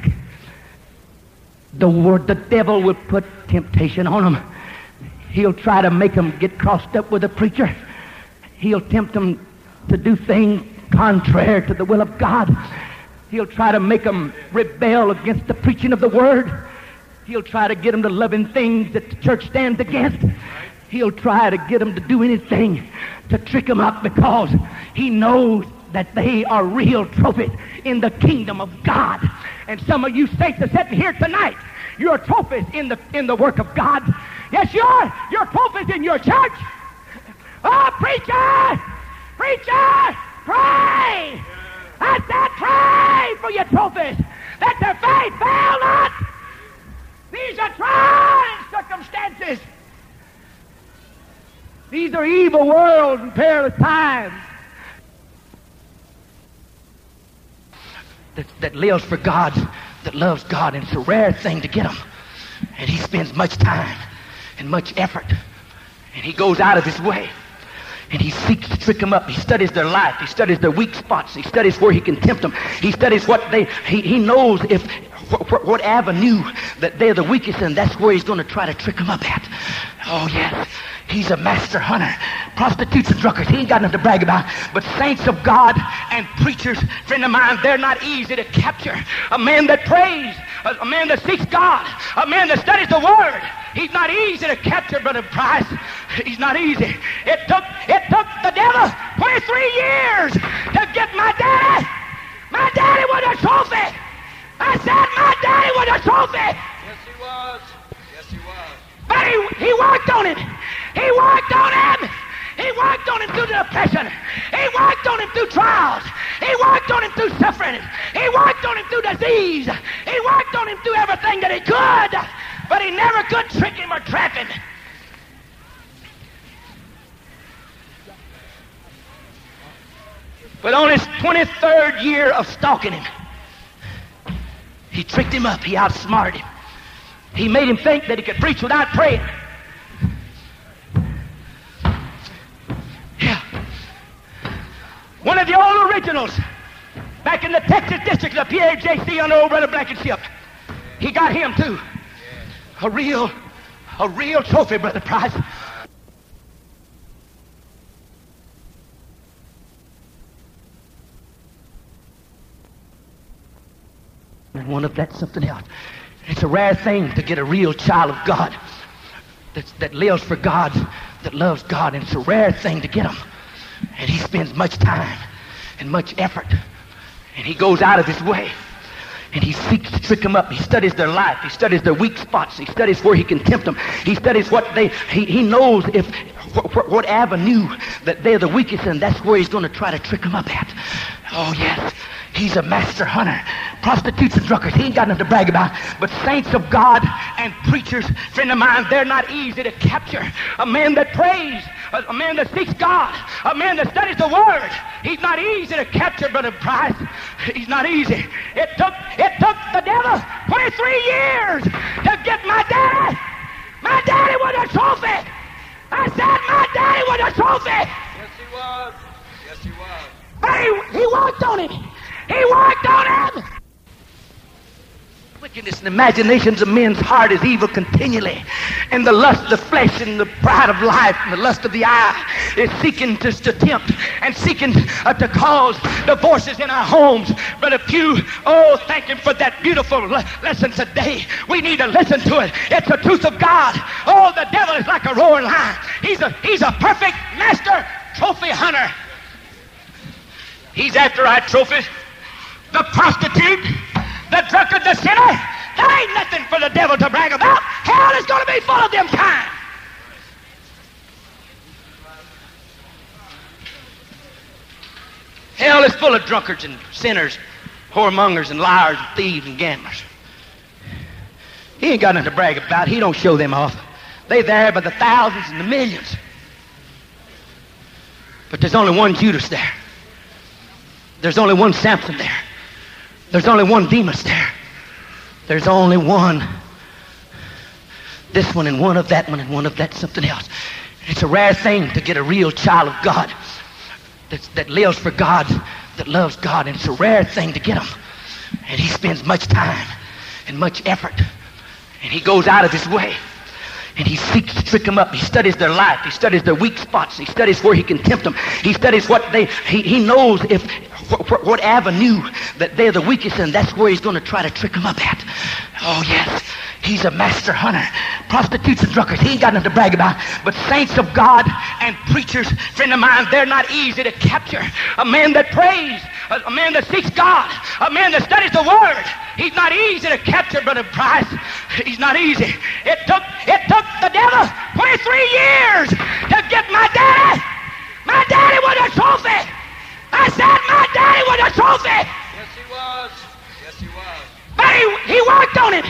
The word, the devil will put temptation on them. He'll try to make them get crossed up with a preacher. He'll tempt them to do things contrary to the will of God. He'll try to make them rebel against the preaching of the word. He'll try to get them to loving things that the church stands against. He'll try to get them to do anything to trick them up because he knows that they are real trophies in the kingdom of God. And some of you saints are sitting here tonight. You're trophies in the in the work of God. Yes, you are. You're trophies in your church. Oh, preacher! Preacher! Pray! I said pray for your trophies that their faith fail not. These are trying circumstances. These are evil worlds and perilous times. That, that lives for God, that loves God, and it's a rare thing to get him. And he spends much time and much effort, and he goes out of his way. And he seeks to trick them up. He studies their life. He studies their weak spots. He studies where he can tempt them. He studies what they, he, he knows if, what, what avenue that they're the weakest in, that's where he's going to try to trick them up at. Oh, yes. He's a master hunter. Prostitutes and drunkards, he ain't got nothing to brag about. But saints of God and preachers, friend of mine, they're not easy to capture. A man that prays, a, a man that seeks God, a man that studies the Word. He's not easy to capture, Brother Price. He's not easy. It took, it took the devil 23 years to get my daddy. My daddy was a trophy. I said my daddy was a trophy. Yes, he was. Yes, he was. But he, he worked on it. He worked on him. He worked on him through the depression. He worked on him through trials. He worked on him through suffering. He worked on him through disease. He worked on him through everything that he could. But he never could trick him or trap him. But on his 23rd year of stalking him, he tricked him up. He outsmarted him. He made him think that he could preach without praying. One of the old originals back in the Texas district of PAJC on the old Brother Blankenship. He got him too. A real, a real trophy, Brother Price. And one of that's something else. It's a rare thing to get a real child of God that's, that lives for God, that loves God, and it's a rare thing to get him. And he spends much time and much effort, and he goes out of his way. And he seeks to trick them up. He studies their life. He studies their weak spots. He studies where he can tempt them. He studies what they, he, he knows if, what, what avenue that they're the weakest in. That's where he's going to try to trick them up at. Oh, yes. He's a master hunter. Prostitutes and drunkards, he ain't got nothing to brag about. But saints of God and preachers, friend of mine, they're not easy to capture. A man that prays, a, a man that seeks God, a man that studies the Word, he's not easy to capture, Brother Price. He's not easy. It took, it took the devil 23 years to get my daddy. My daddy was a trophy. I said my daddy was a trophy. Yes, he was. Yes, he was. But he, he worked on it. He worked on him. Wickedness and imaginations of men's heart is evil continually. And the lust of the flesh and the pride of life and the lust of the eye is seeking to, to tempt and seeking uh, to cause divorces in our homes. But if you, oh, thank him for that beautiful le- lesson today. We need to listen to it. It's the truth of God. Oh, the devil is like a roaring lion. He's a, he's a perfect master trophy hunter. He's after our trophies the prostitute, the drunkard, the sinner. There ain't nothing for the devil to brag about. Hell is going to be full of them kind. Hell is full of drunkards and sinners, whoremongers and liars and thieves and gamblers. He ain't got nothing to brag about. He don't show them off. They there by the thousands and the millions. But there's only one Judas there. There's only one Samson there. There's only one Demas there. There's only one. This one and one of that one and one of that something else. It's a rare thing to get a real child of God that's, that lives for God, that loves God, and it's a rare thing to get him. And he spends much time and much effort, and he goes out of his way. And he seeks to trick them up. He studies their life. He studies their weak spots. He studies where he can tempt them. He studies what they, he, he knows if, what, what avenue that they're the weakest in. That's where he's going to try to trick them up at. Oh, yes. He's a master hunter. Prostitutes and drunkards, he ain't got nothing to brag about. But saints of God and preachers, friend of mine, they're not easy to capture. A man that prays, a, a man that seeks God, a man that studies the Word. He's not easy to capture, Brother Price. He's not easy. It took, it took the devil 23 years to get my daddy. My daddy was a trophy. I said my daddy was a trophy. Yes, he was. Yes, he was. But he, he worked on him.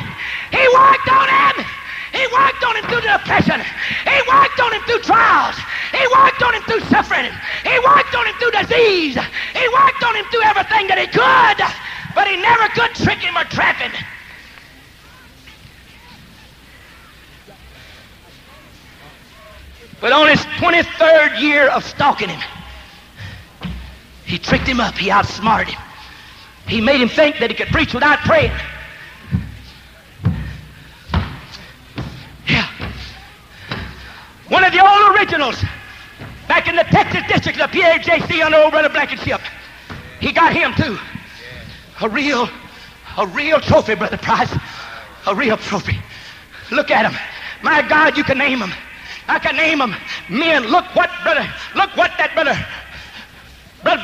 He worked on him. He worked on him through depression. He worked on him through trials. He worked on him through suffering. He worked on him through disease. He worked on him through everything that he could. But he never could trick him or trap him. But on his 23rd year of stalking him, he tricked him up. He outsmarted him. He made him think that he could preach without praying. Yeah. One of the old originals back in the Texas district of PAJC on the old Brother Blankenship. He got him too. A real, a real trophy, Brother Price. A real trophy. Look at him. My God, you can name him. I can name them. Men, look what, brother, look what that brother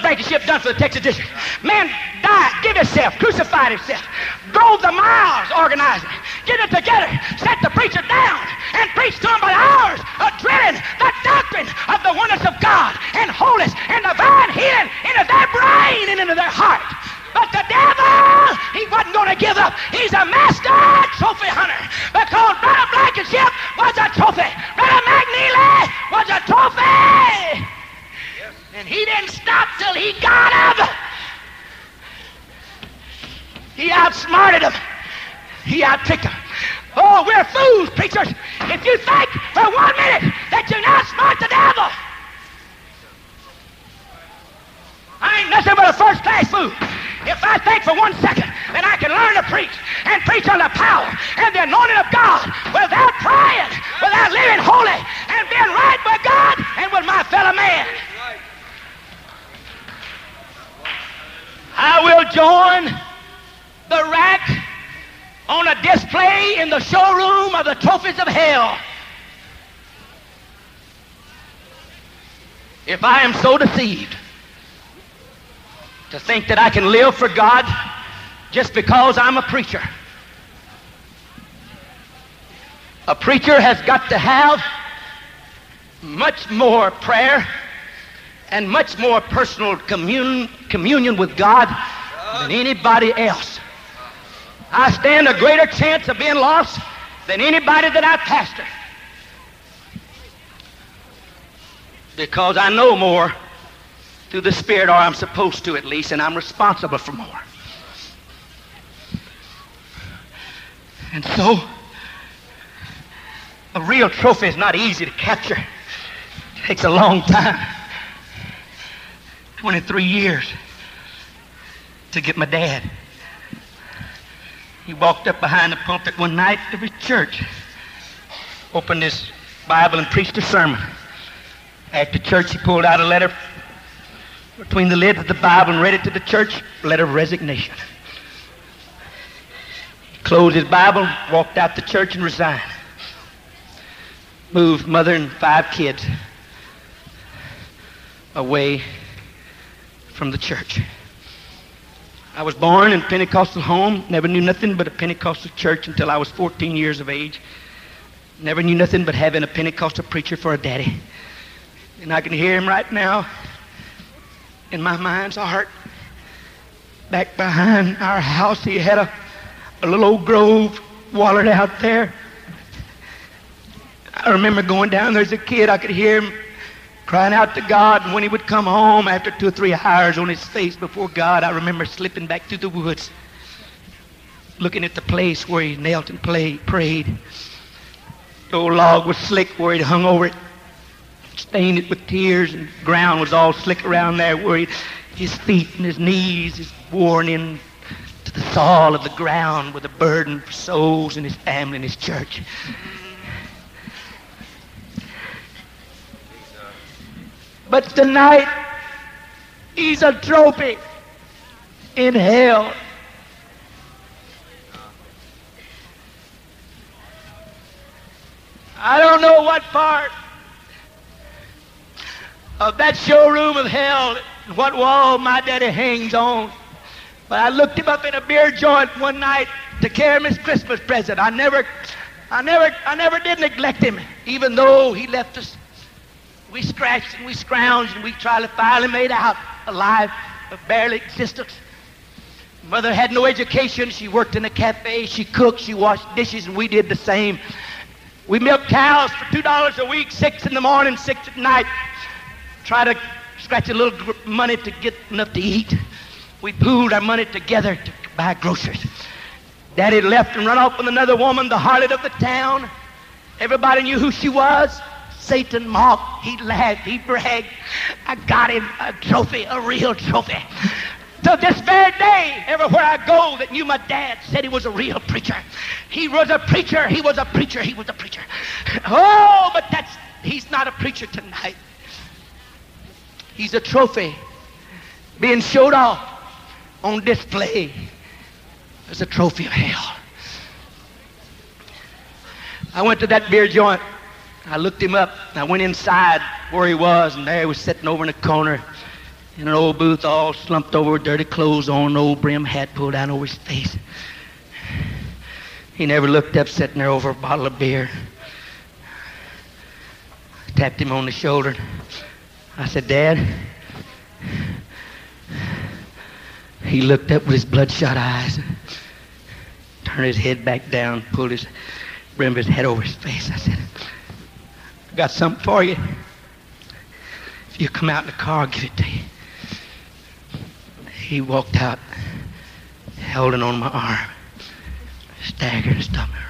Blankenship done for the Texas District. Man died, give himself, crucified himself, drove the miles organizing, get it together, set the preacher down, and preached to him by hours of drilling the doctrine of the oneness of God and holiness and divine healing into their brain and into their heart. But the devil, he wasn't going to give up. He's a master trophy hunter because Brother Blankenship was a trophy. Brother McNeely was a trophy. And he didn't stop till he got him. He outsmarted him. He outticked him. Oh, we're fools, preachers. If you think for one minute that you are smart the devil. I ain't nothing but a first class fool. If I think for one second that I can learn to preach and preach on the power and the anointing of God without praying, without living holy and being right with God and with my fellow man. I will join the rack on a display in the showroom of the trophies of hell. If I am so deceived to think that I can live for God just because I'm a preacher. A preacher has got to have much more prayer and much more personal commun- communion with God than anybody else. I stand a greater chance of being lost than anybody that I pastor. Because I know more through the Spirit, or I'm supposed to at least, and I'm responsible for more. And so, a real trophy is not easy to capture. It takes a long time 23 years to get my dad. He walked up behind the pulpit one night of his church, opened his Bible, and preached a sermon. After church, he pulled out a letter between the lids of the Bible and read it to the church, letter of resignation. He closed his Bible, walked out the church, and resigned. Moved mother and five kids away from the church. I was born in a Pentecostal home, never knew nothing but a Pentecostal church until I was 14 years of age. Never knew nothing but having a Pentecostal preacher for a daddy. And I can hear him right now in my mind's heart. Back behind our house, he had a, a little old grove wallered out there. I remember going down there as a kid. I could hear him crying out to God. When he would come home after two or three hours on his face before God, I remember slipping back through the woods, looking at the place where he knelt and prayed. The old log was slick where he'd hung over it stained it with tears, and the ground was all slick around there where he, his feet and his knees is worn in to the soil of the ground with a burden for souls and his family and his church. But tonight, he's a trophy in hell. I don't know what part of that showroom of hell, what wall my daddy hangs on. But I looked him up in a beer joint one night to carry him his Christmas present. I never, I never, I never did neglect him, even though he left us. We scratched and we scrounged and we tried to finally made out alive, but barely existence. Mother had no education. She worked in a cafe. She cooked. She washed dishes, and we did the same. We milked cows for two dollars a week, six in the morning, six at night try to scratch a little money to get enough to eat. We pooled our money together to buy groceries. Daddy left and run off with another woman, the harlot of the town. Everybody knew who she was. Satan mocked, he laughed, he bragged. I got him a trophy, a real trophy. To this very day, everywhere I go that knew my dad said he was a real preacher. He was a preacher, he was a preacher, he was a preacher. Oh, but that's he's not a preacher tonight. He's a trophy being showed off on display as a trophy of hell. I went to that beer joint. I looked him up. I went inside where he was, and there he was sitting over in a corner in an old booth, all slumped over dirty clothes on, an old brim hat pulled down over his face. He never looked up, sitting there over a bottle of beer. I tapped him on the shoulder. I said, Dad. He looked up with his bloodshot eyes, turned his head back down, pulled his brim of his head over his face. I said, got something for you. If you come out in the car, I'll give it to you. He walked out, holding on my arm, staggered and stumbling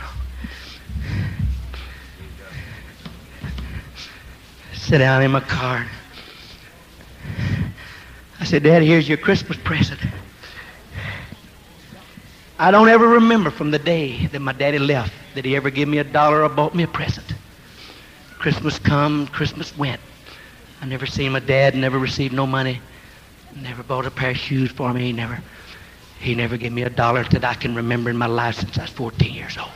Sit down in my car. I said, Daddy, here's your Christmas present. I don't ever remember from the day that my daddy left that he ever gave me a dollar or bought me a present. Christmas come, Christmas went. I never seen my dad, never received no money, never bought a pair of shoes for me. Never, he never gave me a dollar that I can remember in my life since I was 14 years old.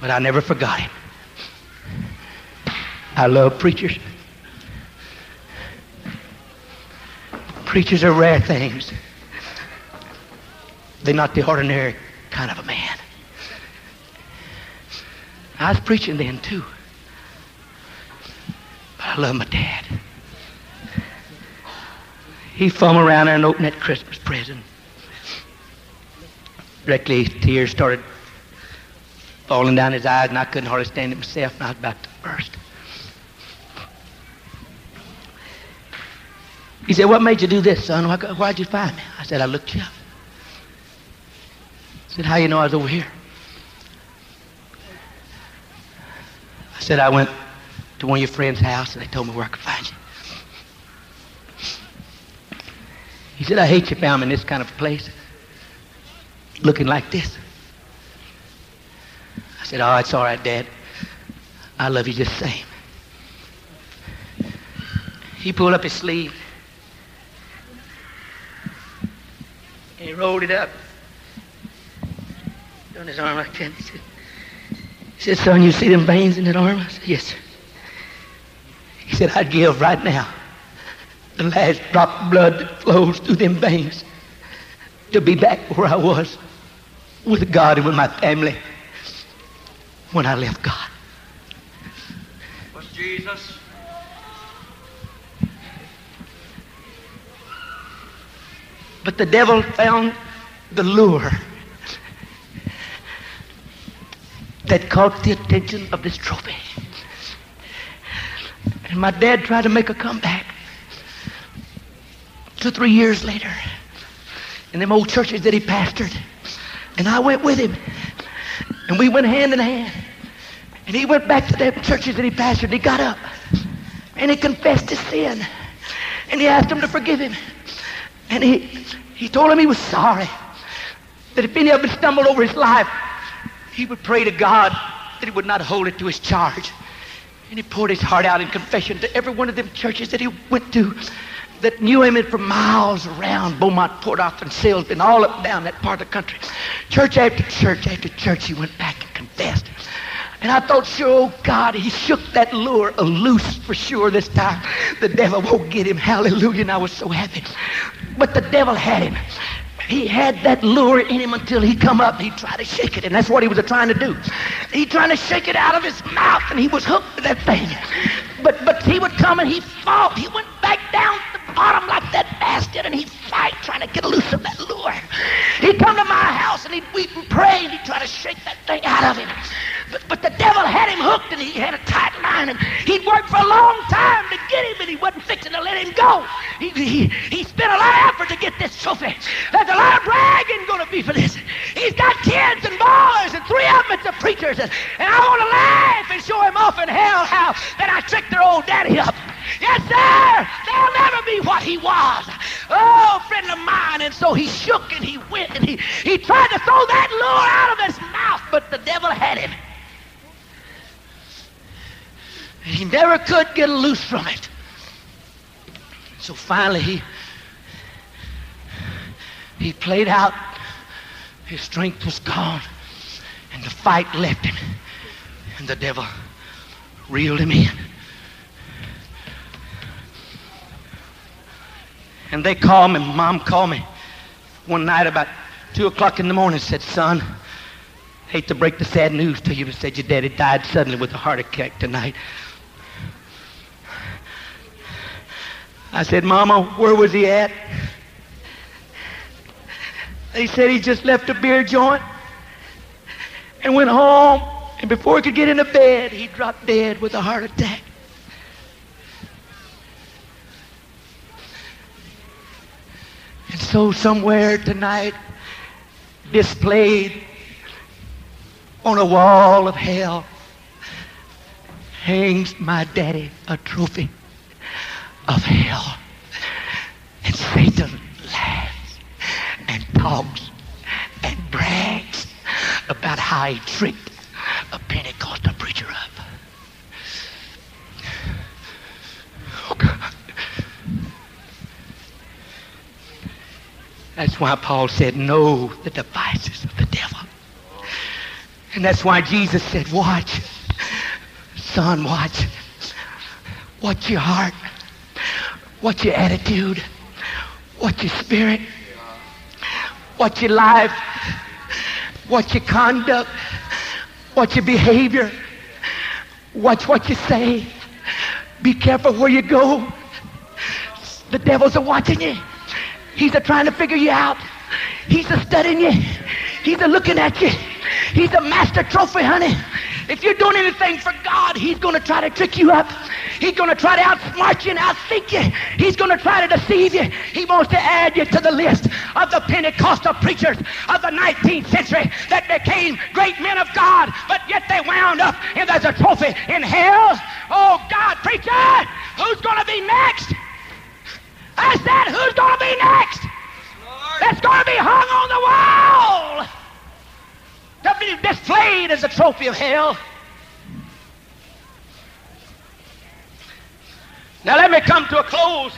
But I never forgot him. I love preachers. Preachers are rare things. They're not the ordinary kind of a man. I was preaching then too. But I love my dad. He fumbled around there and opened that Christmas present. Directly, tears started falling down his eyes, and I couldn't hardly stand it myself, and I was about to burst. He said, What made you do this, son? Why'd you find me? I said, I looked you up. He said, How you know I was over here? I said, I went to one of your friends' house and they told me where I could find you. He said, I hate you found me in this kind of place, looking like this. I said, Oh, it's all right, Dad. I love you just the same. He pulled up his sleeve And he rolled it up on his arm like that. He said, he said, son, you see them veins in that arm? I said, yes, sir. He said, I'd give right now the last drop of blood that flows through them veins to be back where I was with God and with my family when I left God. Was Jesus But the devil found the lure that caught the attention of this trophy. And my dad tried to make a comeback. Two, three years later, in them old churches that he pastored. And I went with him. And we went hand in hand. And he went back to them churches that he pastored. And He got up. And he confessed his sin. And he asked him to forgive him. And he, he told him he was sorry. That if any of them stumbled over his life, he would pray to God that he would not hold it to his charge. And he poured his heart out in confession to every one of them churches that he went to that knew him and for miles around Beaumont, Port Arthur, and Salesman, all up and down that part of the country. Church after church after church, he went back and confessed. And I thought, sure, oh God, he shook that lure loose for sure this time. The devil won't get him. Hallelujah. And I was so happy. But the devil had him. He had that lure in him until he come up. He tried to shake it, and that's what he was trying to do. He trying to shake it out of his mouth, and he was hooked to that thing. But but he would come and he fought. He went back down to the bottom like that bastard, and he'd fight trying to get loose of that lure. He'd come to my house and he'd weep and pray, and he'd try to shake that thing out of him. But, but the devil had him hooked and he had a tight line and he'd worked for a long time to get him and he wasn't fixing to let him go. He, he, he spent a lot of effort to get this trophy. There's a lot of bragging going to be for this. He's got kids and boys and three of them it's the preachers and, and I want to laugh and show him off in hell how that I tricked their old daddy up. Yes, sir. They'll never be what he was. Oh, friend of mine. And so he shook and he went and he, he tried to throw that lure out of his mouth, but the devil had him. He never could get loose from it. So finally he he played out. His strength was gone. And the fight left him. And the devil reeled him in. And they called me, mom called me one night about two o'clock in the morning said, son, hate to break the sad news to you, but said your daddy died suddenly with a heart attack tonight. I said, Mama, where was he at? They said he just left a beer joint and went home, and before he could get into bed, he dropped dead with a heart attack. And so somewhere tonight, displayed on a wall of hell hangs my daddy a trophy of hell. And Satan laughs and talks and brags about how he tricked a Pentecostal preacher up. Oh, God. That's why Paul said, Know the devices of the devil. And that's why Jesus said, Watch. Son, watch. Watch your heart. Watch your attitude. Watch your spirit. Watch your life. Watch your conduct. Watch your behavior. Watch what you say. Be careful where you go. The devils are watching you. He's a trying to figure you out. He's a studying you. He's a looking at you. He's a master trophy, honey. If you're doing anything for God, he's going to try to trick you up. He's going to try to outsmart you and outthink you. He's going to try to deceive you. He wants to add you to the list of the Pentecostal preachers of the 19th century that became great men of God, but yet they wound up and there's a trophy in hell. Oh, God, preacher, who's going to be next? I said, who's going to be next? That's going to be hung on the wall to be displayed as a trophy of hell. Now let me come to a close.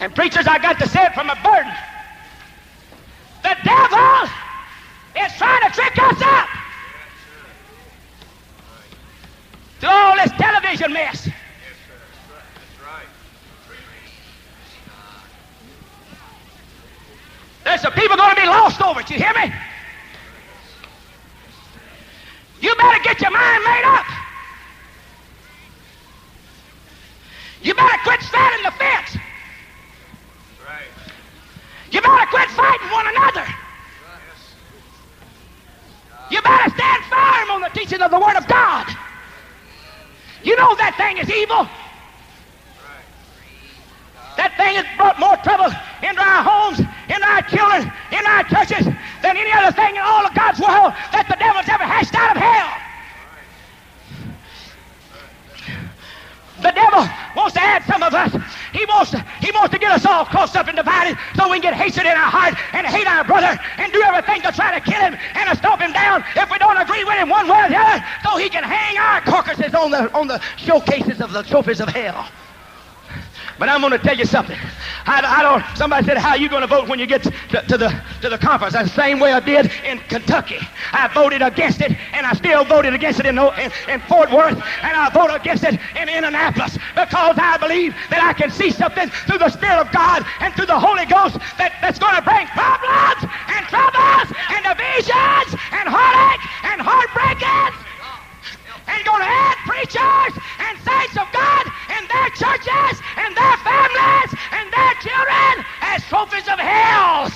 And preachers, I got to say it from a burden. The devil is trying to trick us up. To all this television mess. There's some people going to be lost over it. You hear me? You better get your mind made up. You better quit standing the fence. Right. You better quit fighting one another. You better stand firm on the teaching of the Word of God. You know that thing is evil. That thing has brought more trouble into our homes, into our children, into our churches than any other thing in all of God's world that the devil's ever hashed out of hell. The devil wants to add some of us. He wants to, he wants to get us all crossed up and divided so we can get hatred in our heart and hate our brother and do everything to try to kill him and to stop him down if we don't agree with him one way or the other so he can hang our carcasses on the, on the showcases of the trophies of hell. But I'm going to tell you something. I, I don't. Somebody said, "How are you going to vote when you get to, to, the to the conference?" That's the same way I did in Kentucky. I voted against it, and I still voted against it in, in, in Fort Worth, and I vote against it in Indianapolis because I believe that I can see something through the Spirit of God and through the Holy Ghost that, that's going to bring problems and troubles and divisions and heartache and heartbreakings and going to add preachers and saints of God in their churches and their families and their children as trophies of hell.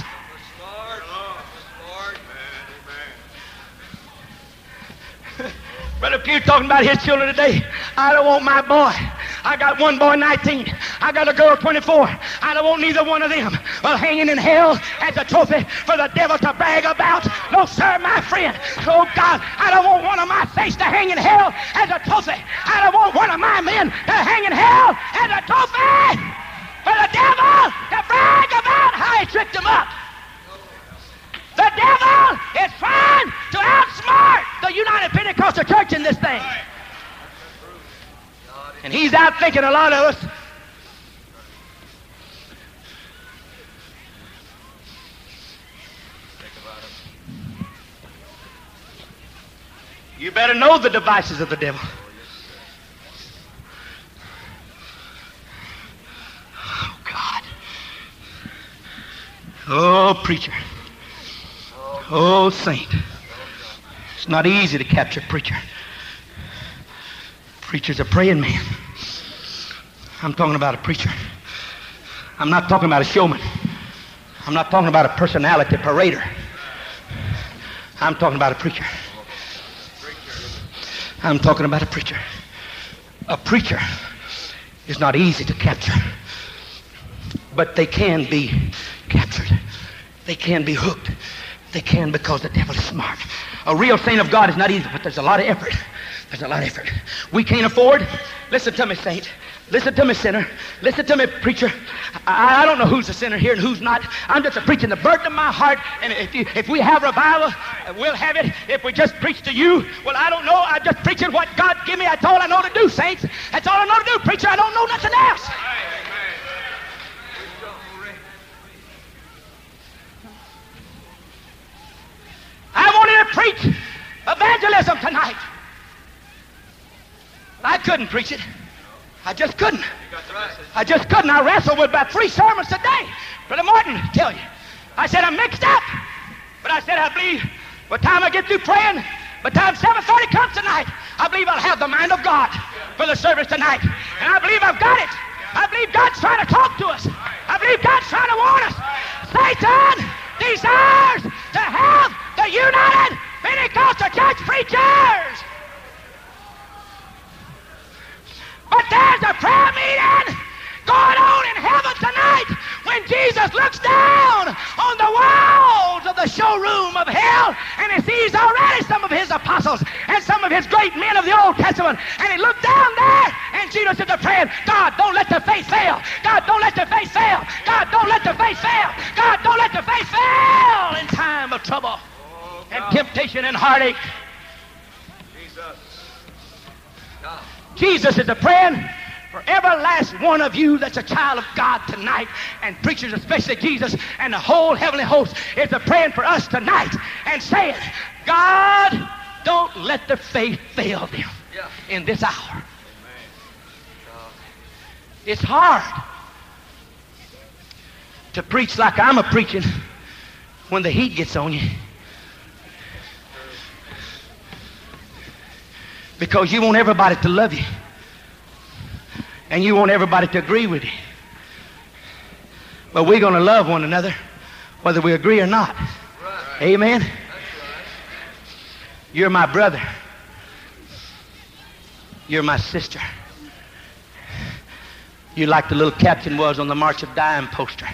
Brother Pew talking about his children today. I don't want my boy. I got one boy 19. I got a girl 24. I don't want neither one of them well, hanging in hell as a trophy for the devil to brag about. No, sir, my friend. Oh, God, I don't want one of my face to hang in hell as a trophy. I don't want one of my men to hang in hell as a trophy for the devil to brag about how he tricked him up. The devil is trying to outsmart the United Pentecostal Church in this thing. And he's out thinking a lot of us. You better know the devices of the devil. Oh, God. Oh, preacher. Oh, saint. It's not easy to capture preacher. Preacher's a praying man. I'm talking about a preacher. I'm not talking about a showman. I'm not talking about a personality parader. I'm talking about a preacher. I'm talking about a preacher. A preacher is not easy to capture, but they can be captured They can be hooked. They can because the devil is smart. A real saint of God is not easy, but there's a lot of effort. There's a lot of effort. We can't afford. Listen to me, saint. Listen to me, sinner. Listen to me, preacher. I, I don't know who's a sinner here and who's not. I'm just preaching the burden of my heart. And if, you, if we have revival, we'll have it. If we just preach to you, well, I don't know. I'm just preaching what God give me. That's all I know to do, saints. That's all I know to do, preacher. I don't know nothing else. I wanted to preach evangelism tonight. I couldn't preach it. I just couldn't. I just couldn't. I wrestled with about three sermons a day. Brother Martin, tell you. I said I'm mixed up. But I said I believe by the time I get through praying, by the time 7.30 comes tonight, I believe I'll have the mind of God for the service tonight. And I believe I've got it. I believe God's trying to talk to us. I believe God's trying to warn us. Satan desires to have the United Pentecostal Church preachers. But there's a prayer meeting going on in heaven tonight when Jesus looks down on the walls of the showroom of hell and he sees already some of his apostles and some of his great men of the Old Testament. And he looked down there and Jesus is praying, God, don't let the faith fail. God, don't let the faith fail. God, don't let the faith fail. God, don't let the faith fail in time of trouble and temptation and heartache. Jesus is a praying for every last one of you that's a child of God tonight, and preachers, especially Jesus, and the whole heavenly host is a praying for us tonight and saying, God, don't let the faith fail them in this hour. It's hard to preach like I'm a preaching when the heat gets on you. Because you want everybody to love you. And you want everybody to agree with you. But we're going to love one another whether we agree or not. Amen. You're my brother. You're my sister. You're like the little captain was on the March of Dimes poster.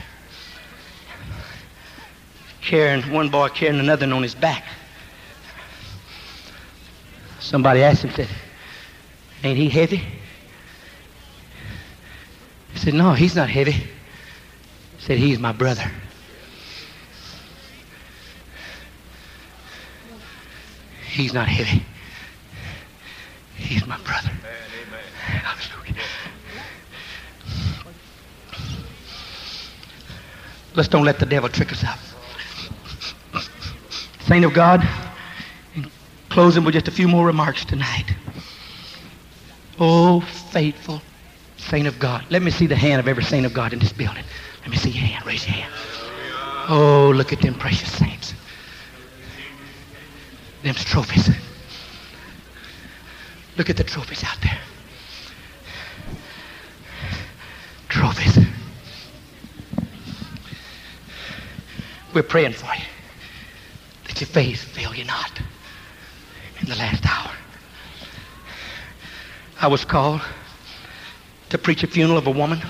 Carrying one boy carrying another on his back. Somebody asked him, said, Ain't he heavy? He said, No, he's not heavy. He said, He's my brother. He's not heavy. He's my brother. Hallelujah. Let's don't let the devil trick us out. Saint of God, closing with just a few more remarks tonight. Oh, faithful saint of God. Let me see the hand of every saint of God in this building. Let me see your hand. Raise your hand. Oh, look at them precious saints. Them's trophies. Look at the trophies out there. Trophies. We're praying for you that your faith fail you not in the last hour. I was called to preach a funeral of a woman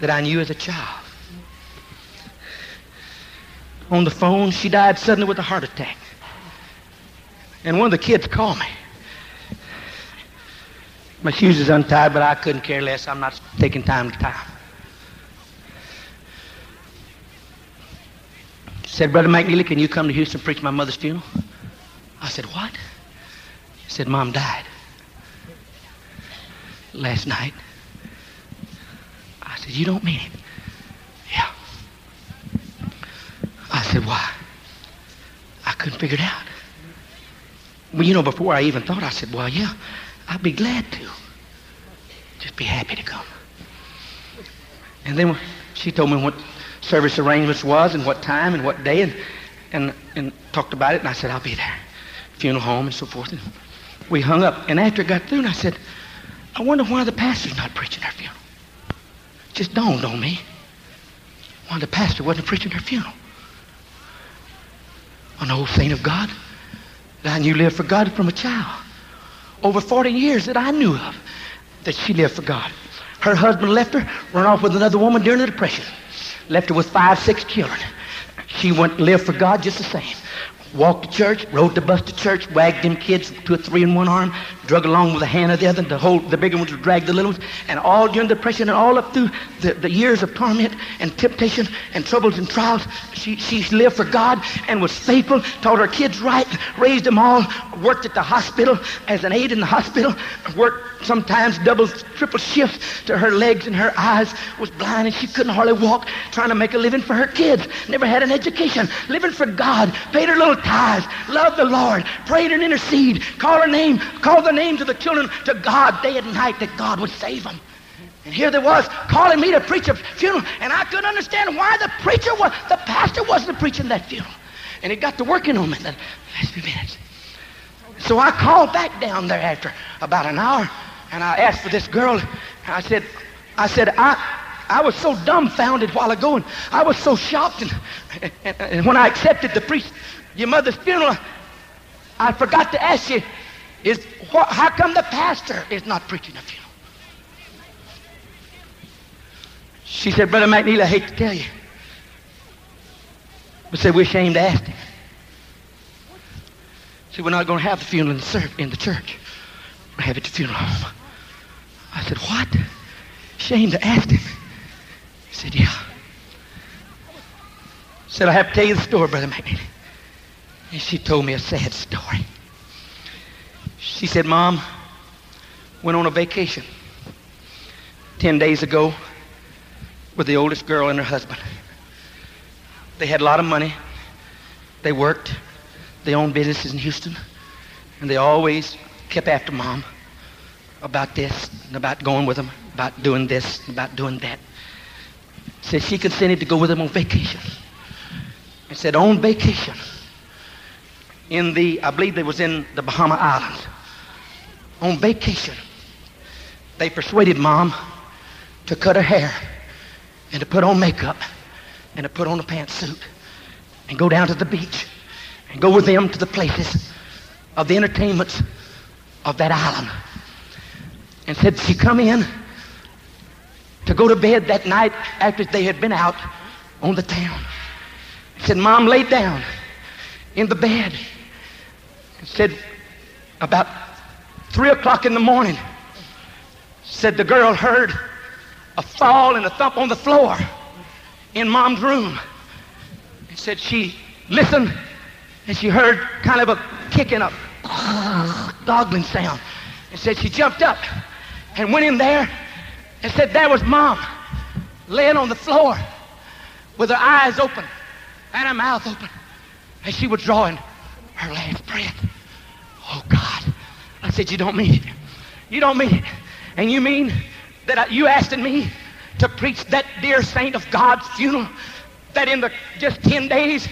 that I knew as a child. On the phone, she died suddenly with a heart attack. And one of the kids called me. My shoes is untied, but I couldn't care less. I'm not taking time to tie. Said, Brother McNeely, can you come to Houston preach my mother's funeral? I said, What? He said, Mom died last night. I said, You don't mean it? Yeah. I said, Why? I couldn't figure it out. Well, you know, before I even thought, I said, Well, yeah, I'd be glad to. Just be happy to come. And then she told me what service arrangements was and what time and what day and, and, and talked about it, and I said, I'll be there. Funeral home and so forth. And we hung up. And after it got through, and I said, I wonder why the pastor's not preaching her funeral. Just dawned on me why the pastor wasn't preaching her funeral. An old saint of God that I knew lived for God from a child. Over 40 years that I knew of that she lived for God. Her husband left her, run off with another woman during the Depression. Left her with five, six children. She went and lived for God just the same. Walked to church, rode the bus to church, wagged them kids, to a three in one arm, drug along with a hand of the other. The whole, the bigger ones would drag the little ones. And all during depression and all up through the, the years of torment and temptation and troubles and trials, she, she lived for God and was faithful, taught her kids right, raised them all, worked at the hospital as an aide in the hospital, worked sometimes double, triple shifts to her legs and her eyes was blind and she couldn't hardly walk, trying to make a living for her kids. Never had an education, living for God, paid her little tithes, loved the Lord, prayed and intercede, called her name, called the names of the children to God day and night that God would save them. And here there was calling me to preach a funeral, and I couldn't understand why the preacher was, the pastor wasn't preaching that funeral. And it got to working on me the last few minutes. So I called back down there after about an hour, and I asked for this girl. I said, I said, I, I was so dumbfounded while ago, and I was so shocked. And, and, and when I accepted the priest, your mother's funeral, I forgot to ask you, is wh- how come the pastor is not preaching a funeral? She said, Brother McNeil, I hate to tell you. But said, we're ashamed to ask him. See, we're not going to have the funeral in the, serv- in the church. We'll have it at the funeral home. I said, what? Shame to ask him. He said, yeah. Said, I have to tell you the story, Brother McNeil. And she told me a sad story. She said, Mom, went on a vacation 10 days ago with the oldest girl and her husband. They had a lot of money. They worked. They owned businesses in Houston. And they always kept after Mom about this and about going with them, about doing this, and about doing that. Said she consented to go with them on vacation. And said on vacation in the, I believe they was in the Bahama Islands. On vacation, they persuaded mom to cut her hair and to put on makeup and to put on a pantsuit and go down to the beach and go with them to the places of the entertainments of that island. And said she come in to go to bed that night after they had been out on the town. Said, Mom laid down in the bed. Said, about three o'clock in the morning, said the girl heard a fall and a thump on the floor in mom's room. And said she listened and she heard kind of a kicking, a goggling sound. And said she jumped up and went in there and said there was mom laying on the floor with her eyes open and her mouth open. And she was drawing her last breath. Oh, God. I said, You don't mean it. You don't mean it. And you mean that I, you asking me to preach that dear saint of God's funeral that in the just 10 days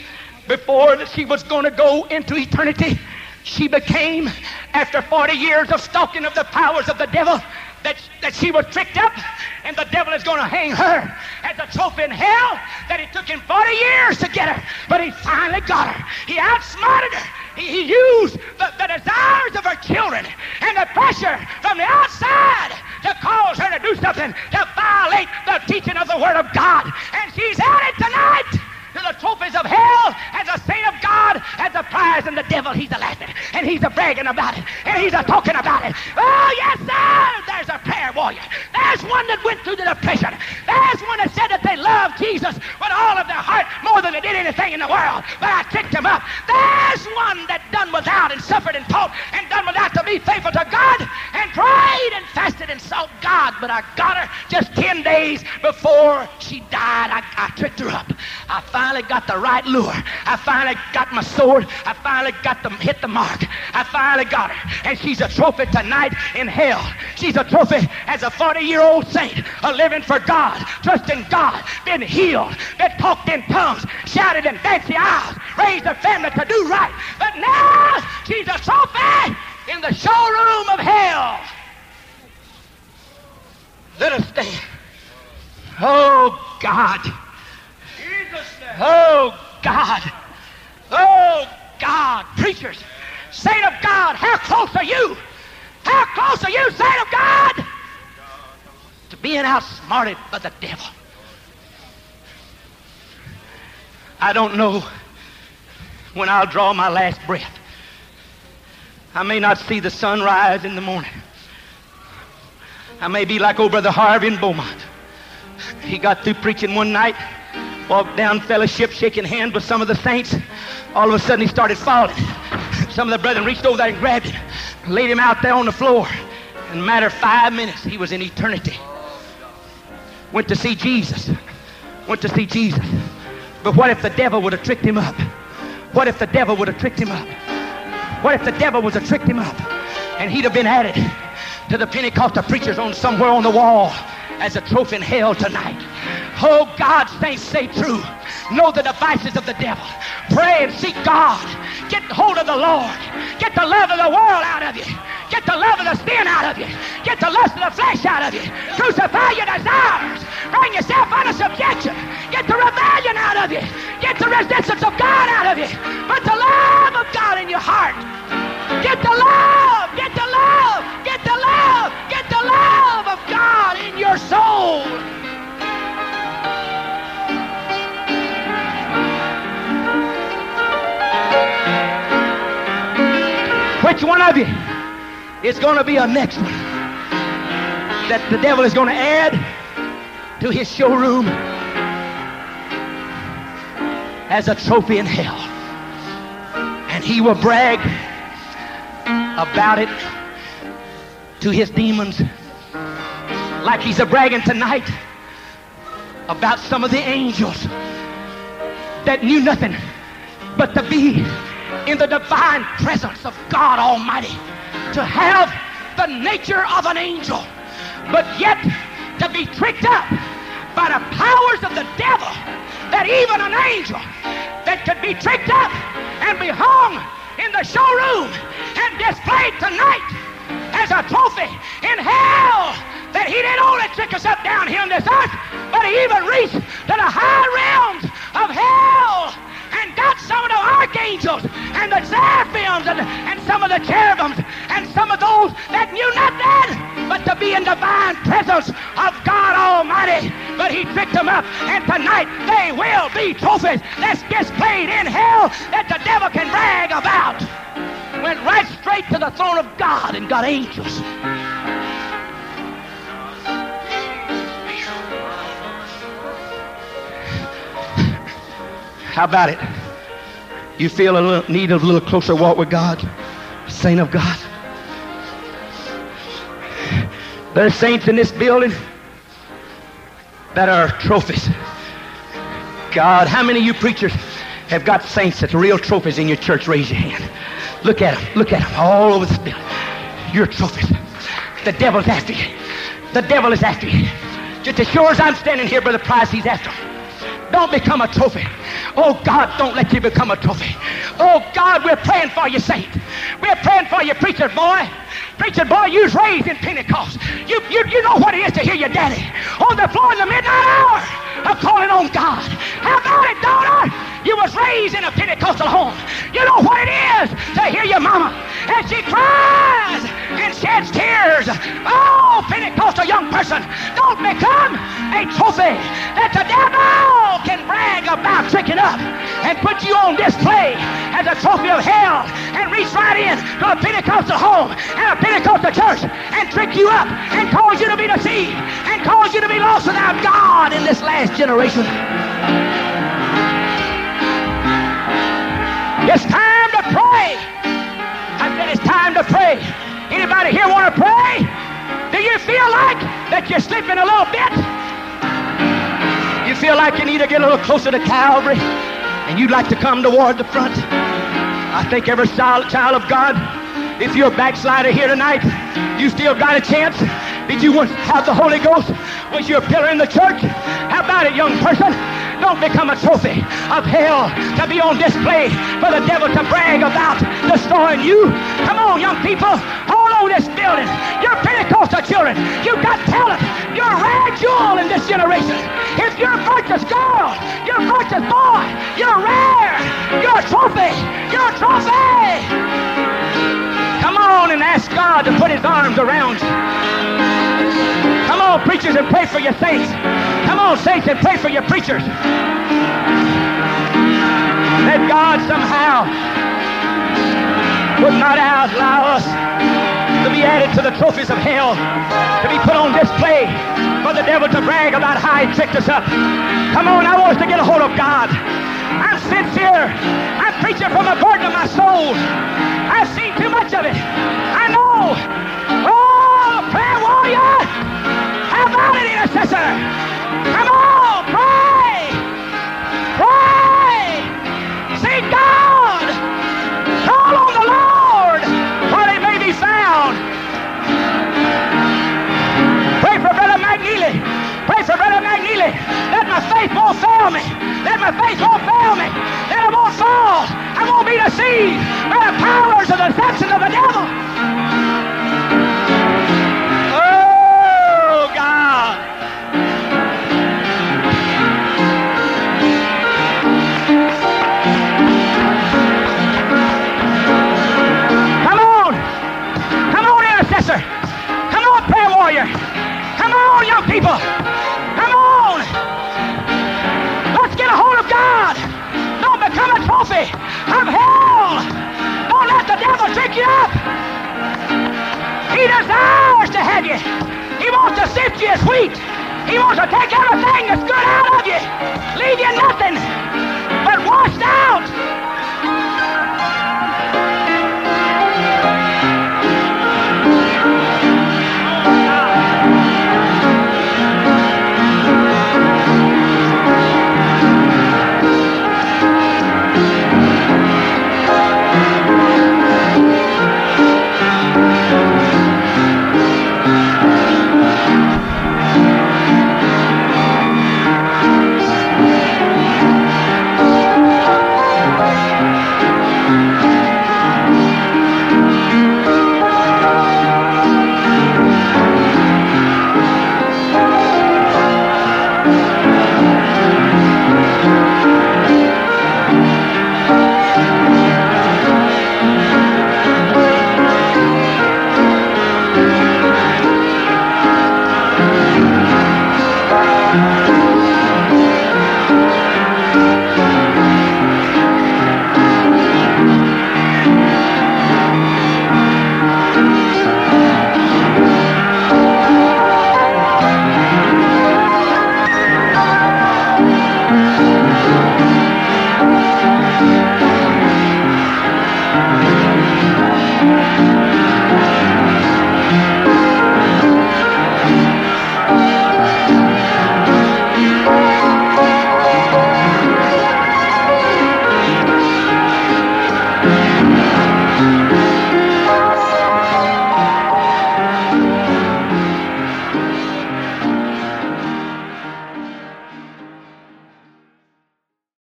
before that she was going to go into eternity, she became, after 40 years of stalking of the powers of the devil, that, that she was tricked up and the devil is going to hang her as a trophy in hell that it took him 40 years to get her, but he finally got her. He outsmarted her. He, used the, the desires of her children and the pressure from the outside to cause her to do something to violate the teaching of the Word of God. And she's at it tonight to the trophies of hell as a saint of God, as a prize, and the devil, he's a laughing, and he's a bragging about it, and he's a talking about it. Oh, yes, sir! There's a prayer warrior. There's one that went through the depression. There's one that said that they loved Jesus with all of their heart more than they did anything in the world, but I kicked him up. There's one that done without and suffered and taught and done without to be faithful to God and prayed and fasted and sought God, but I got her just 10 days before she died. I, I tricked her up. I finally got the right lure. I finally got my sword. I finally got them hit the mark. I finally got her. And she's a trophy tonight in hell. She's a trophy as a 40-year-old saint, a living for God, trusting God, been healed, been talked in tongues, shouted in fancy aisles, raised a family to do right. But now she's a trophy in the showroom of hell. Let us stand. Oh God. Oh, God. Oh, God. Preachers, saint of God, how close are you? How close are you, saint of God? To being outsmarted by the devil. I don't know when I'll draw my last breath. I may not see the sun rise in the morning. I may be like old Brother Harvey in Beaumont. He got through preaching one night, walked down fellowship, shaking hands with some of the saints. All of a sudden, he started falling. Some of the brethren reached over there and grabbed him, laid him out there on the floor. In a matter of five minutes, he was in eternity. Went to see Jesus. Went to see Jesus. But what if the devil would have tricked him up? What if the devil would have tricked him up? What if the devil was have tricked him up and he'd have been added to the Pentecostal preachers on somewhere on the wall as a trophy in hell tonight? Oh, God's saints, stay true. Know the devices of the devil. Pray and seek God. Get hold of the Lord. Get the love of the world out of you. Get the love of the sin out of you. Get the lust of the flesh out of you. Crucify your desires. Bring yourself under subjection. Get the rebellion out of you. Get the resistance of God out of you. Put the love of God in your heart. Get the love. Get the love. Get the love. Get the love of God in your soul. Which one of you is going to be a next one that the devil is going to add to his showroom as a trophy in hell? And he will brag about it to his demons like he's a bragging tonight about some of the angels that knew nothing but to be in the divine presence of God Almighty, to have the nature of an angel, but yet to be tricked up by the powers of the devil, that even an angel that could be tricked up and be hung in the showroom and displayed tonight as a trophy in hell that he didn't only trick us up down here on this earth, but he even reached to the high realms of hell and got some of the archangels and the seraphims and, and some of the cherubims and some of those that knew nothing but to be in the divine presence of God Almighty. But he tricked them up, and tonight they will be trophies that's displayed in hell that the devil can brag about. Went right straight to the throne of God and got angels. How about it? You feel a little need of a little closer walk with God, saint of God. There's saints in this building that are trophies. God, how many of you preachers have got saints that's real trophies in your church? Raise your hand. Look at them. Look at them all over this building. You're trophies. The devil's after you. The devil is after you. Just as sure as I'm standing here, Brother Price, he's after him. Don't become a trophy. Oh God, don't let you become a trophy. Oh God, we're praying for you, saint. We're praying for you, preacher boy. Preacher boy, you was raised in Pentecost. You, you, you know what it is to hear your daddy on the floor in the midnight hour of calling on God. How about it, daughter? You was raised in a Pentecostal home. You know what it is to hear your mama and she cries and sheds tears. Oh, Pentecostal young person, don't become a trophy that the devil can brag about tricking up and put you on display as a trophy of hell and reach right in to a Pentecostal home and a Pentecostal church and trick you up and cause you to be deceived and cause you to be lost without God in this last generation. It's time to pray. I said it's time to pray. Anybody here want to pray? Do you feel like that you're slipping a little bit? You feel like you need to get a little closer to Calvary and you'd like to come toward the front? I think every child, child of God, if you're a backslider here tonight, you still got a chance. Did you have the Holy Ghost? Was you a pillar in the church? How about it, young person? Don't become a trophy of hell to be on display for the devil to brag about destroying you. Come on, young people. Hold on this building. You're Pentecostal children. You've got talent. You're a rare jewel in this generation. If you're a virtuous girl, you're a virtuous boy. You're rare. You're a trophy. You're a trophy. Come on and ask God to put his arms around you. On, preachers, and pray for your saints. Come on, saints, and pray for your preachers. that God somehow would not allow us to be added to the trophies of hell, to be put on display for the devil to brag about how he tricked us up. Come on, I want us to get a hold of God. I'm sincere. I'm preaching from the burden of my soul. I've seen too much of it. I know. Oh, prayer warrior! About it, intercessor? Come on, pray! Pray! See God! Call on the Lord while he may be found. Pray for Brother McNeely. Pray for Brother McNeely. Let my faith won't fail me. Let my faith won't fail me. That I won't fall. I won't be deceived by the powers of the deception of the devil. He desires to have you. He wants to sift you as wheat. He wants to take everything that's good out of you. Leave you nothing but washed out